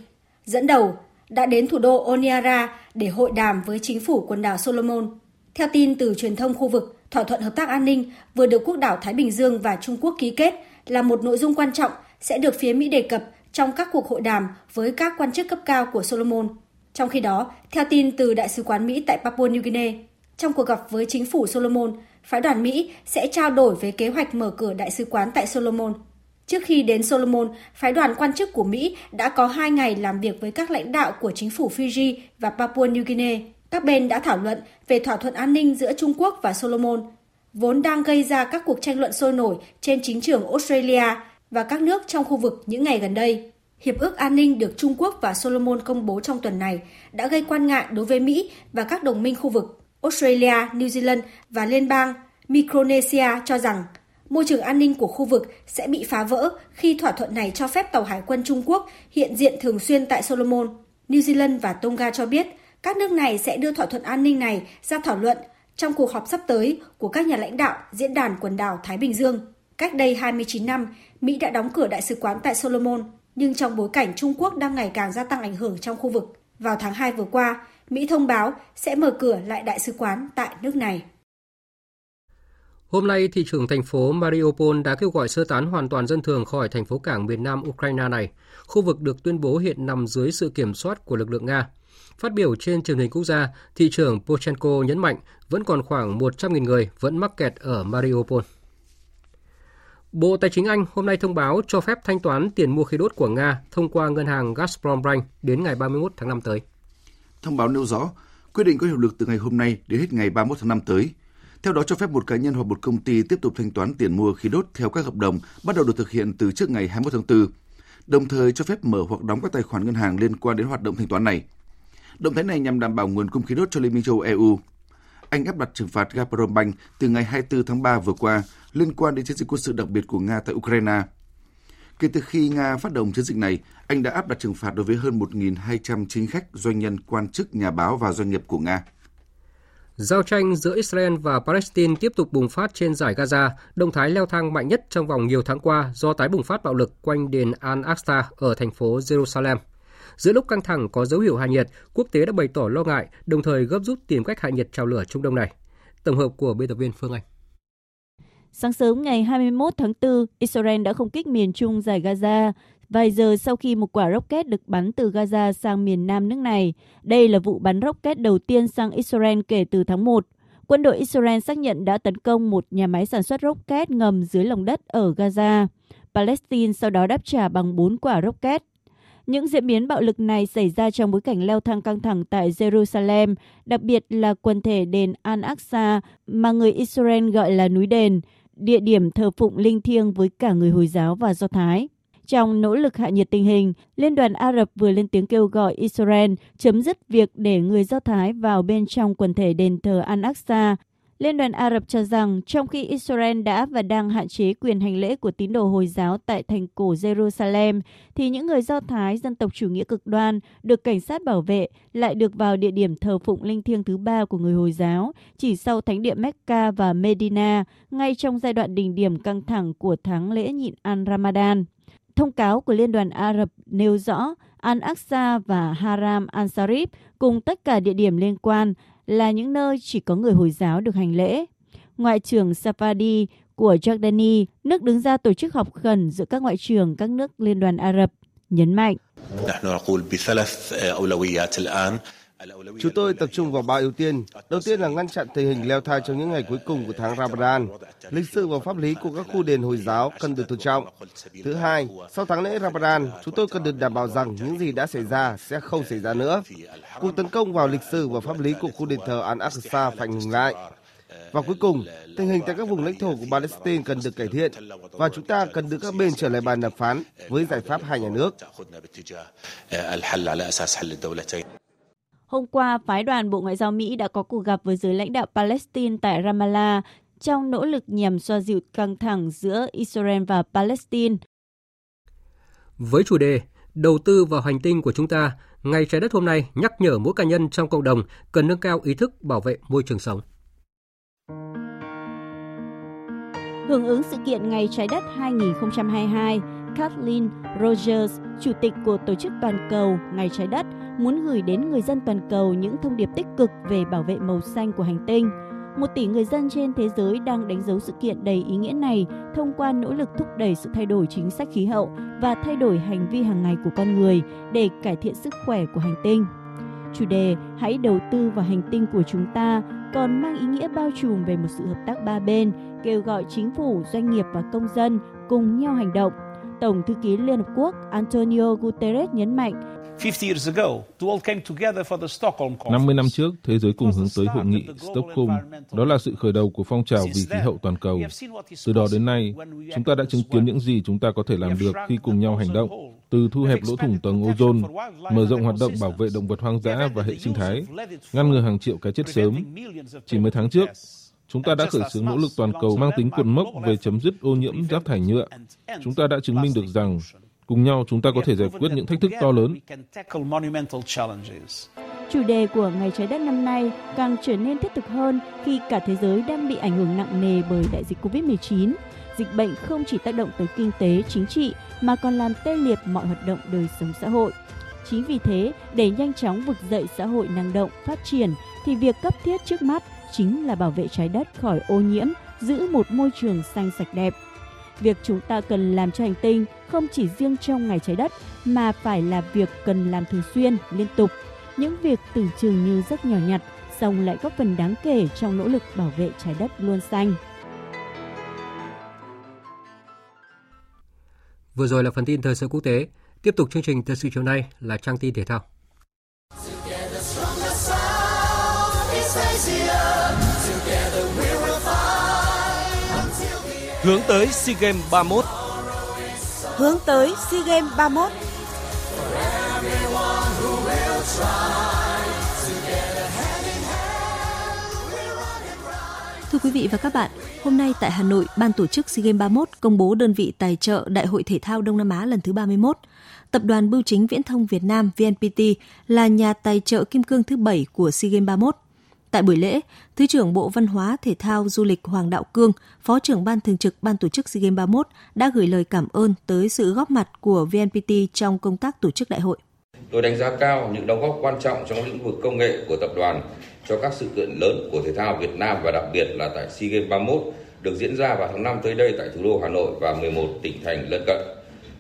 dẫn đầu đã đến thủ đô Oniara để hội đàm với chính phủ quần đảo Solomon. Theo tin từ truyền thông khu vực, thỏa thuận hợp tác an ninh vừa được quốc đảo Thái Bình Dương và Trung Quốc ký kết là một nội dung quan trọng sẽ được phía Mỹ đề cập trong các cuộc hội đàm với các quan chức cấp cao của Solomon. Trong khi đó, theo tin từ Đại sứ quán Mỹ tại Papua New Guinea, trong cuộc gặp với chính phủ Solomon, phái đoàn Mỹ sẽ trao đổi về kế hoạch mở cửa đại sứ quán tại Solomon. Trước khi đến Solomon, phái đoàn quan chức của Mỹ đã có hai ngày làm việc với các lãnh đạo của chính phủ Fiji và Papua New Guinea. Các bên đã thảo luận về thỏa thuận an ninh giữa Trung Quốc và Solomon, vốn đang gây ra các cuộc tranh luận sôi nổi trên chính trường Australia và các nước trong khu vực những ngày gần đây. Hiệp ước an ninh được Trung Quốc và Solomon công bố trong tuần này đã gây quan ngại đối với Mỹ và các đồng minh khu vực Australia, New Zealand và Liên bang Micronesia cho rằng môi trường an ninh của khu vực sẽ bị phá vỡ khi thỏa thuận này cho phép tàu hải quân Trung Quốc hiện diện thường xuyên tại Solomon. New Zealand và Tonga cho biết các nước này sẽ đưa thỏa thuận an ninh này ra thảo luận trong cuộc họp sắp tới của các nhà lãnh đạo diễn đàn quần đảo Thái Bình Dương. Cách đây 29 năm, Mỹ đã đóng cửa đại sứ quán tại Solomon, nhưng trong bối cảnh Trung Quốc đang ngày càng gia tăng ảnh hưởng trong khu vực, vào tháng 2 vừa qua, Mỹ thông báo sẽ mở cửa lại đại sứ quán tại nước này. Hôm nay, thị trưởng thành phố Mariupol đã kêu gọi sơ tán hoàn toàn dân thường khỏi thành phố cảng miền nam Ukraine này. Khu vực được tuyên bố hiện nằm dưới sự kiểm soát của lực lượng Nga. Phát biểu trên truyền hình quốc gia, thị trưởng Pochenko nhấn mạnh vẫn còn khoảng 100.000 người vẫn mắc kẹt ở Mariupol. Bộ Tài chính Anh hôm nay thông báo cho phép thanh toán tiền mua khí đốt của Nga thông qua ngân hàng Gazprom Bank đến ngày 31 tháng 5 tới. Thông báo nêu rõ, quyết định có hiệu lực từ ngày hôm nay đến hết ngày 31 tháng 5 tới. Theo đó cho phép một cá nhân hoặc một công ty tiếp tục thanh toán tiền mua khí đốt theo các hợp đồng bắt đầu được thực hiện từ trước ngày 21 tháng 4, đồng thời cho phép mở hoặc đóng các tài khoản ngân hàng liên quan đến hoạt động thanh toán này. Động thái này nhằm đảm bảo nguồn cung khí đốt cho Liên minh châu EU. Anh áp đặt trừng phạt Gazprom Bank từ ngày 24 tháng 3 vừa qua liên quan đến chiến dịch quân sự đặc biệt của Nga tại Ukraine. Kể từ khi Nga phát động chiến dịch này, anh đã áp đặt trừng phạt đối với hơn 1.200 chính khách, doanh nhân, quan chức, nhà báo và doanh nghiệp của Nga. Giao tranh giữa Israel và Palestine tiếp tục bùng phát trên giải Gaza, động thái leo thang mạnh nhất trong vòng nhiều tháng qua do tái bùng phát bạo lực quanh đền Al-Aqsa ở thành phố Jerusalem. Giữa lúc căng thẳng có dấu hiệu hạ nhiệt, quốc tế đã bày tỏ lo ngại, đồng thời gấp rút tìm cách hạ nhiệt trào lửa Trung Đông này. Tổng hợp của biên tập viên Phương Anh. Sáng sớm ngày 21 tháng 4, Israel đã không kích miền trung giải Gaza, vài giờ sau khi một quả rocket được bắn từ Gaza sang miền nam nước này. Đây là vụ bắn rocket đầu tiên sang Israel kể từ tháng 1. Quân đội Israel xác nhận đã tấn công một nhà máy sản xuất rocket ngầm dưới lòng đất ở Gaza. Palestine sau đó đáp trả bằng 4 quả rocket. Những diễn biến bạo lực này xảy ra trong bối cảnh leo thang căng thẳng tại Jerusalem, đặc biệt là quần thể đền Al-Aqsa mà người Israel gọi là núi đền, địa điểm thờ phụng linh thiêng với cả người Hồi giáo và Do Thái. Trong nỗ lực hạ nhiệt tình hình, Liên đoàn Ả Rập vừa lên tiếng kêu gọi Israel chấm dứt việc để người Do Thái vào bên trong quần thể đền thờ Al-Aqsa. Liên đoàn Ả Rập cho rằng trong khi Israel đã và đang hạn chế quyền hành lễ của tín đồ Hồi giáo tại thành cổ Jerusalem, thì những người Do Thái dân tộc chủ nghĩa cực đoan được cảnh sát bảo vệ lại được vào địa điểm thờ phụng linh thiêng thứ ba của người Hồi giáo, chỉ sau thánh địa Mecca và Medina, ngay trong giai đoạn đỉnh điểm căng thẳng của tháng lễ nhịn Al-Ramadan. Thông cáo của Liên đoàn Ả Rập nêu rõ Al-Aqsa và Haram al-Sharif cùng tất cả địa điểm liên quan là những nơi chỉ có người Hồi giáo được hành lễ. Ngoại trưởng Safadi của Jordani, nước đứng ra tổ chức họp khẩn giữa các ngoại trưởng các nước Liên đoàn Ả Rập, nhấn mạnh. Chúng tôi tập trung vào ba ưu tiên. Đầu tiên là ngăn chặn tình hình leo thang trong những ngày cuối cùng của tháng Ramadan. Lịch sử và pháp lý của các khu đền Hồi giáo cần được tôn trọng. Thứ hai, sau tháng lễ Ramadan, chúng tôi cần được đảm bảo rằng những gì đã xảy ra sẽ không xảy ra nữa. Cuộc tấn công vào lịch sử và pháp lý của khu đền thờ Al-Aqsa phải ngừng lại. Và cuối cùng, tình hình tại các vùng lãnh thổ của Palestine cần được cải thiện và chúng ta cần đưa các bên trở lại bàn đàm phán với giải pháp hai nhà nước. Hôm qua, phái đoàn Bộ Ngoại giao Mỹ đã có cuộc gặp với giới lãnh đạo Palestine tại Ramallah trong nỗ lực nhằm xoa dịu căng thẳng giữa Israel và Palestine. Với chủ đề Đầu tư vào hành tinh của chúng ta, Ngày Trái đất hôm nay nhắc nhở mỗi cá nhân trong cộng đồng cần nâng cao ý thức bảo vệ môi trường sống. Hưởng ứng sự kiện Ngày Trái đất 2022, Kathleen Rogers, chủ tịch của Tổ chức Toàn cầu Ngày Trái đất, muốn gửi đến người dân toàn cầu những thông điệp tích cực về bảo vệ màu xanh của hành tinh. Một tỷ người dân trên thế giới đang đánh dấu sự kiện đầy ý nghĩa này thông qua nỗ lực thúc đẩy sự thay đổi chính sách khí hậu và thay đổi hành vi hàng ngày của con người để cải thiện sức khỏe của hành tinh. Chủ đề Hãy đầu tư vào hành tinh của chúng ta còn mang ý nghĩa bao trùm về một sự hợp tác ba bên, kêu gọi chính phủ, doanh nghiệp và công dân cùng nhau hành động. Tổng thư ký Liên Hợp Quốc Antonio Guterres nhấn mạnh 50 năm trước, thế giới cùng hướng tới hội nghị Stockholm. Đó là sự khởi đầu của phong trào vì khí hậu toàn cầu. Từ đó đến nay, chúng ta đã chứng kiến những gì chúng ta có thể làm được khi cùng nhau hành động. Từ thu hẹp lỗ thủng tầng ozone, mở rộng hoạt động bảo vệ động vật hoang dã và hệ sinh thái, ngăn ngừa hàng triệu cái chết sớm. Chỉ mấy tháng trước, Chúng ta đã khởi xướng nỗ lực toàn cầu mang tính cột mốc về chấm dứt ô nhiễm rác thải nhựa. Chúng ta đã chứng minh được rằng cùng nhau chúng ta có thể giải quyết những thách thức to lớn. Chủ đề của Ngày Trái Đất năm nay càng trở nên thiết thực hơn khi cả thế giới đang bị ảnh hưởng nặng nề bởi đại dịch Covid-19. Dịch bệnh không chỉ tác động tới kinh tế, chính trị mà còn làm tê liệt mọi hoạt động đời sống xã hội. Chính vì thế, để nhanh chóng vực dậy xã hội năng động, phát triển thì việc cấp thiết trước mắt chính là bảo vệ trái đất khỏi ô nhiễm, giữ một môi trường xanh sạch đẹp. Việc chúng ta cần làm cho hành tinh không chỉ riêng trong ngày trái đất mà phải là việc cần làm thường xuyên, liên tục. Những việc tưởng chừng như rất nhỏ nhặt, song lại góp phần đáng kể trong nỗ lực bảo vệ trái đất luôn xanh. Vừa rồi là phần tin thời sự quốc tế. Tiếp tục chương trình thời sự chiều nay là trang tin thể thao. Hướng tới SEA Games 31 Hướng tới SEA Games 31 Thưa Thưa quý vị và các bạn, hôm nay tại Hà Nội, Ban tổ chức SEA Games 31 công bố đơn vị tài trợ Đại hội Thể thao Đông Nam Á lần thứ 31. Tập đoàn Bưu chính Viễn thông Việt Nam VNPT là nhà tài trợ kim cương thứ 7 của SEA Games 31. Tại buổi lễ, Thứ trưởng Bộ Văn hóa, Thể thao, Du lịch Hoàng Đạo Cương, Phó trưởng Ban Thường trực Ban tổ chức SEA Games 31 đã gửi lời cảm ơn tới sự góp mặt của VNPT trong công tác tổ chức đại hội. Tôi đánh giá cao những đóng góp quan trọng trong lĩnh vực công nghệ của tập đoàn cho các sự kiện lớn của thể thao Việt Nam và đặc biệt là tại SEA Games 31 được diễn ra vào tháng 5 tới đây tại thủ đô Hà Nội và 11 tỉnh thành lân cận.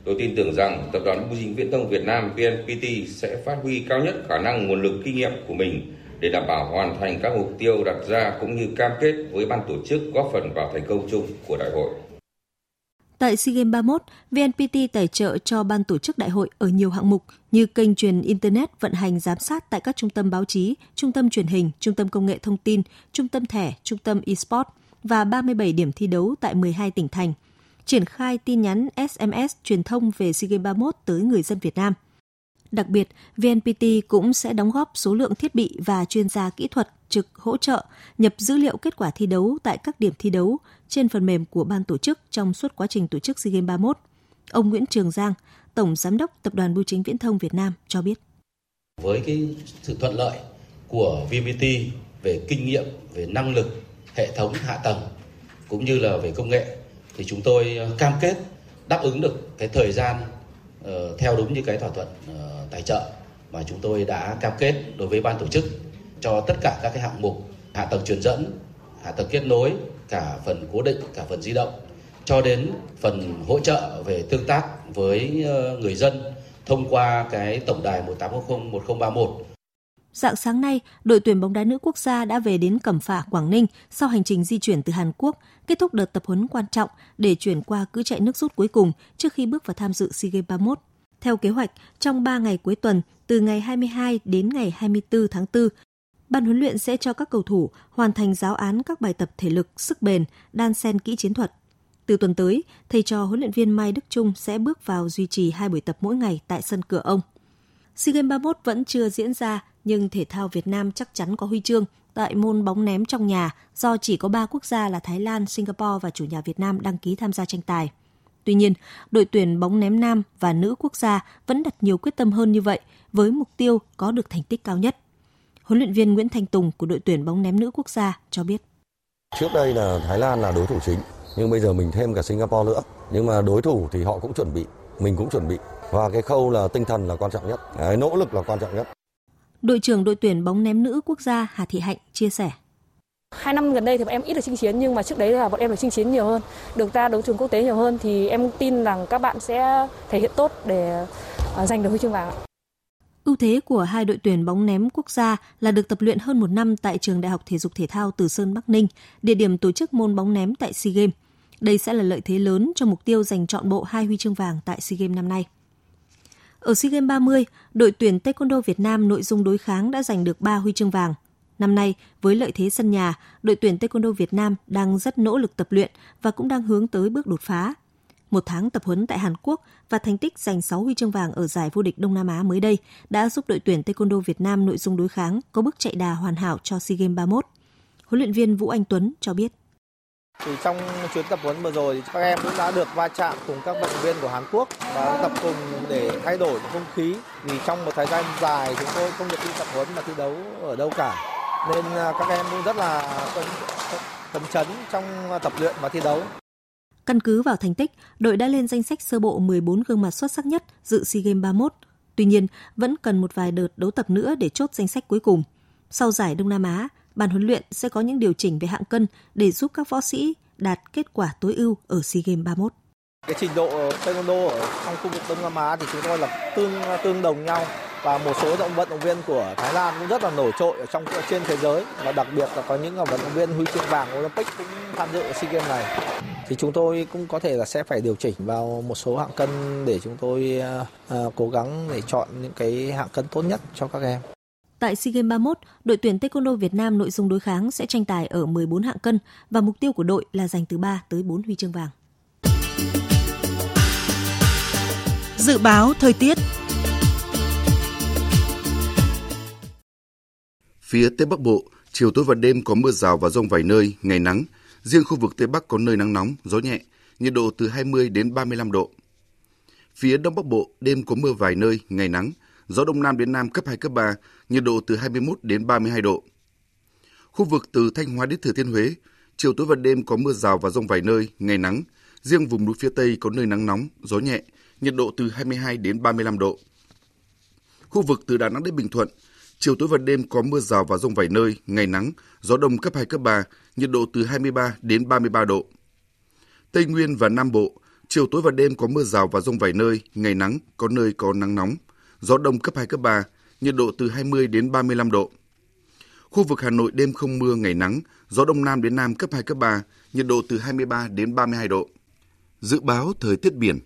Tôi tin tưởng rằng Tập đoàn Bưu chính Viễn thông Việt Nam VNPT sẽ phát huy cao nhất khả năng nguồn lực kinh nghiệm của mình để đảm bảo hoàn thành các mục tiêu đặt ra cũng như cam kết với ban tổ chức góp phần vào thành công chung của đại hội. Tại SEA Games 31, VNPT tài trợ cho ban tổ chức đại hội ở nhiều hạng mục như kênh truyền Internet vận hành giám sát tại các trung tâm báo chí, trung tâm truyền hình, trung tâm công nghệ thông tin, trung tâm thẻ, trung tâm eSport và 37 điểm thi đấu tại 12 tỉnh thành. Triển khai tin nhắn SMS truyền thông về SEA Games 31 tới người dân Việt Nam – Đặc biệt, VNPT cũng sẽ đóng góp số lượng thiết bị và chuyên gia kỹ thuật trực hỗ trợ nhập dữ liệu kết quả thi đấu tại các điểm thi đấu trên phần mềm của ban tổ chức trong suốt quá trình tổ chức SEA Games 31. Ông Nguyễn Trường Giang, Tổng Giám đốc Tập đoàn Bưu chính Viễn thông Việt Nam cho biết. Với cái sự thuận lợi của VNPT về kinh nghiệm, về năng lực, hệ thống hạ tầng cũng như là về công nghệ thì chúng tôi cam kết đáp ứng được cái thời gian Ờ, theo đúng như cái thỏa thuận ờ, tài trợ mà chúng tôi đã cam kết đối với ban tổ chức cho tất cả các cái hạng mục hạ tầng truyền dẫn, hạ tầng kết nối, cả phần cố định, cả phần di động cho đến phần hỗ trợ về tương tác với ờ, người dân thông qua cái tổng đài 1800 1031. Dạng sáng nay, đội tuyển bóng đá nữ quốc gia đã về đến Cẩm Phả, Quảng Ninh sau hành trình di chuyển từ Hàn Quốc, kết thúc đợt tập huấn quan trọng để chuyển qua cứ chạy nước rút cuối cùng trước khi bước vào tham dự SEA Games 31. Theo kế hoạch, trong 3 ngày cuối tuần, từ ngày 22 đến ngày 24 tháng 4, ban huấn luyện sẽ cho các cầu thủ hoàn thành giáo án các bài tập thể lực, sức bền, đan xen kỹ chiến thuật. Từ tuần tới, thầy trò huấn luyện viên Mai Đức Trung sẽ bước vào duy trì hai buổi tập mỗi ngày tại sân cửa ông. SEA Games 31 vẫn chưa diễn ra, nhưng thể thao Việt Nam chắc chắn có huy chương tại môn bóng ném trong nhà do chỉ có 3 quốc gia là Thái Lan, Singapore và chủ nhà Việt Nam đăng ký tham gia tranh tài. Tuy nhiên, đội tuyển bóng ném nam và nữ quốc gia vẫn đặt nhiều quyết tâm hơn như vậy với mục tiêu có được thành tích cao nhất. Huấn luyện viên Nguyễn Thanh Tùng của đội tuyển bóng ném nữ quốc gia cho biết. Trước đây là Thái Lan là đối thủ chính, nhưng bây giờ mình thêm cả Singapore nữa. Nhưng mà đối thủ thì họ cũng chuẩn bị, mình cũng chuẩn bị. Và cái khâu là tinh thần là quan trọng nhất, cái nỗ lực là quan trọng nhất. Đội trưởng đội tuyển bóng ném nữ quốc gia Hà Thị Hạnh chia sẻ. Hai năm gần đây thì bọn em ít được chinh chiến nhưng mà trước đấy là bọn em được chinh chiến nhiều hơn, được ra đấu trường quốc tế nhiều hơn thì em tin rằng các bạn sẽ thể hiện tốt để à, giành được huy chương vàng. Ưu thế của hai đội tuyển bóng ném quốc gia là được tập luyện hơn một năm tại trường Đại học Thể dục Thể thao Từ Sơn Bắc Ninh, địa điểm tổ chức môn bóng ném tại SEA Games. Đây sẽ là lợi thế lớn cho mục tiêu giành chọn bộ hai huy chương vàng tại SEA Games năm nay. Ở SEA Games 30, đội tuyển Taekwondo Việt Nam nội dung đối kháng đã giành được 3 huy chương vàng, Năm nay, với lợi thế sân nhà, đội tuyển Taekwondo Việt Nam đang rất nỗ lực tập luyện và cũng đang hướng tới bước đột phá. Một tháng tập huấn tại Hàn Quốc và thành tích giành 6 huy chương vàng ở giải vô địch Đông Nam Á mới đây đã giúp đội tuyển Taekwondo Việt Nam nội dung đối kháng có bước chạy đà hoàn hảo cho SEA Games 31. Huấn luyện viên Vũ Anh Tuấn cho biết. Thì trong chuyến tập huấn vừa rồi các em cũng đã được va chạm cùng các vận động viên của Hàn Quốc và tập cùng để thay đổi không khí vì trong một thời gian dài chúng tôi không được đi tập huấn mà thi đấu ở đâu cả nên à, các em cũng rất là phấn chấn trong tập luyện và thi đấu. Căn cứ vào thành tích, đội đã lên danh sách sơ bộ 14 gương mặt xuất sắc nhất dự SEA Games 31. Tuy nhiên, vẫn cần một vài đợt đấu tập nữa để chốt danh sách cuối cùng. Sau giải Đông Nam Á, ban huấn luyện sẽ có những điều chỉnh về hạng cân để giúp các võ sĩ đạt kết quả tối ưu ở SEA Games 31. Cái trình độ taekwondo ở trong khu vực Đông Nam Á thì chúng tôi là tương tương đồng nhau và một số động vận động viên của Thái Lan cũng rất là nổi trội ở trong trên thế giới và đặc biệt là có những vận động viên huy chương vàng Olympic cũng tham dự SEA Games này. Thì chúng tôi cũng có thể là sẽ phải điều chỉnh vào một số hạng cân để chúng tôi uh, cố gắng để chọn những cái hạng cân tốt nhất cho các em. Tại SEA Games 31, đội tuyển Taekwondo Việt Nam nội dung đối kháng sẽ tranh tài ở 14 hạng cân và mục tiêu của đội là giành từ 3 tới 4 huy chương vàng. Dự báo thời tiết Phía Tây Bắc Bộ, Chiều tối và đêm có mưa rào và rông vài nơi, ngày nắng. Riêng khu vực Tây Bắc có nơi nắng nóng, gió nhẹ, nhiệt độ từ 20 đến 35 độ. Phía Đông Bắc Bộ, đêm có mưa vài nơi, ngày nắng, gió Đông Nam đến Nam cấp 2, cấp 3, nhiệt độ từ 21 đến 32 độ. Khu vực từ Thanh Hóa đến Thừa Thiên Huế, chiều tối và đêm có mưa rào và rông vài nơi, ngày nắng. Riêng vùng núi phía Tây có nơi nắng nóng, gió nhẹ, nhiệt độ từ 22 đến 35 độ. Khu vực từ Đà Nẵng đến Bình Thuận, chiều tối và đêm có mưa rào và rông vài nơi, ngày nắng, gió đông cấp 2, cấp 3, nhiệt độ từ 23 đến 33 độ. Tây Nguyên và Nam Bộ, chiều tối và đêm có mưa rào và rông vài nơi, ngày nắng, có nơi có nắng nóng, gió đông cấp 2, cấp 3, nhiệt độ từ 20 đến 35 độ. Khu vực Hà Nội đêm không mưa, ngày nắng, gió đông nam đến nam cấp 2, cấp 3, nhiệt độ từ 23 đến 32 độ. Dự báo thời tiết biển,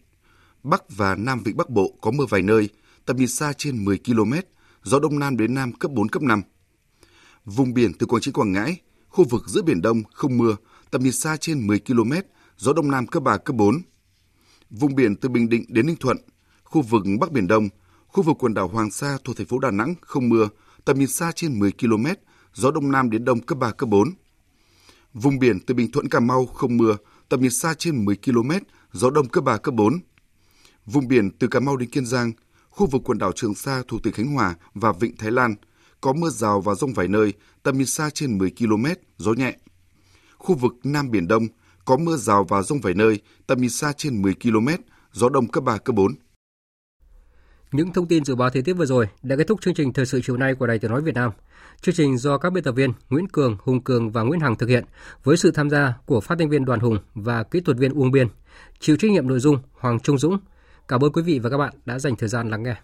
Bắc và Nam Vịnh Bắc Bộ có mưa vài nơi, tầm nhìn xa trên 10 km, gió đông nam đến nam cấp 4, cấp 5. Vùng biển từ Quảng Trị Quảng Ngãi, khu vực giữa Biển Đông không mưa, tầm nhìn xa trên 10 km, gió đông nam cấp 3, cấp 4. Vùng biển từ Bình Định đến Ninh Thuận, khu vực Bắc Biển Đông, khu vực quần đảo Hoàng Sa thuộc thành phố Đà Nẵng không mưa, tầm nhìn xa trên 10 km, gió đông nam đến đông cấp 3, cấp 4. Vùng biển từ Bình Thuận Cà Mau không mưa, tầm nhìn xa trên 10 km, gió đông cấp 3, cấp 4. Vùng biển từ Cà Mau đến Kiên Giang, khu vực quần đảo Trường Sa thuộc tỉnh Khánh Hòa và Vịnh Thái Lan có mưa rào và rông vài nơi, tầm nhìn xa trên 10 km, gió nhẹ. Khu vực Nam Biển Đông có mưa rào và rông vài nơi, tầm nhìn xa trên 10 km, gió đông cấp 3, cấp 4. Những thông tin dự báo thời tiết vừa rồi đã kết thúc chương trình thời sự chiều nay của Đài Tiếng nói Việt Nam. Chương trình do các biên tập viên Nguyễn Cường, Hùng Cường và Nguyễn Hằng thực hiện với sự tham gia của phát thanh viên Đoàn Hùng và kỹ thuật viên Uông Biên. Chịu trách nhiệm nội dung Hoàng Trung Dũng. Cảm ơn quý vị và các bạn đã dành thời gian lắng nghe.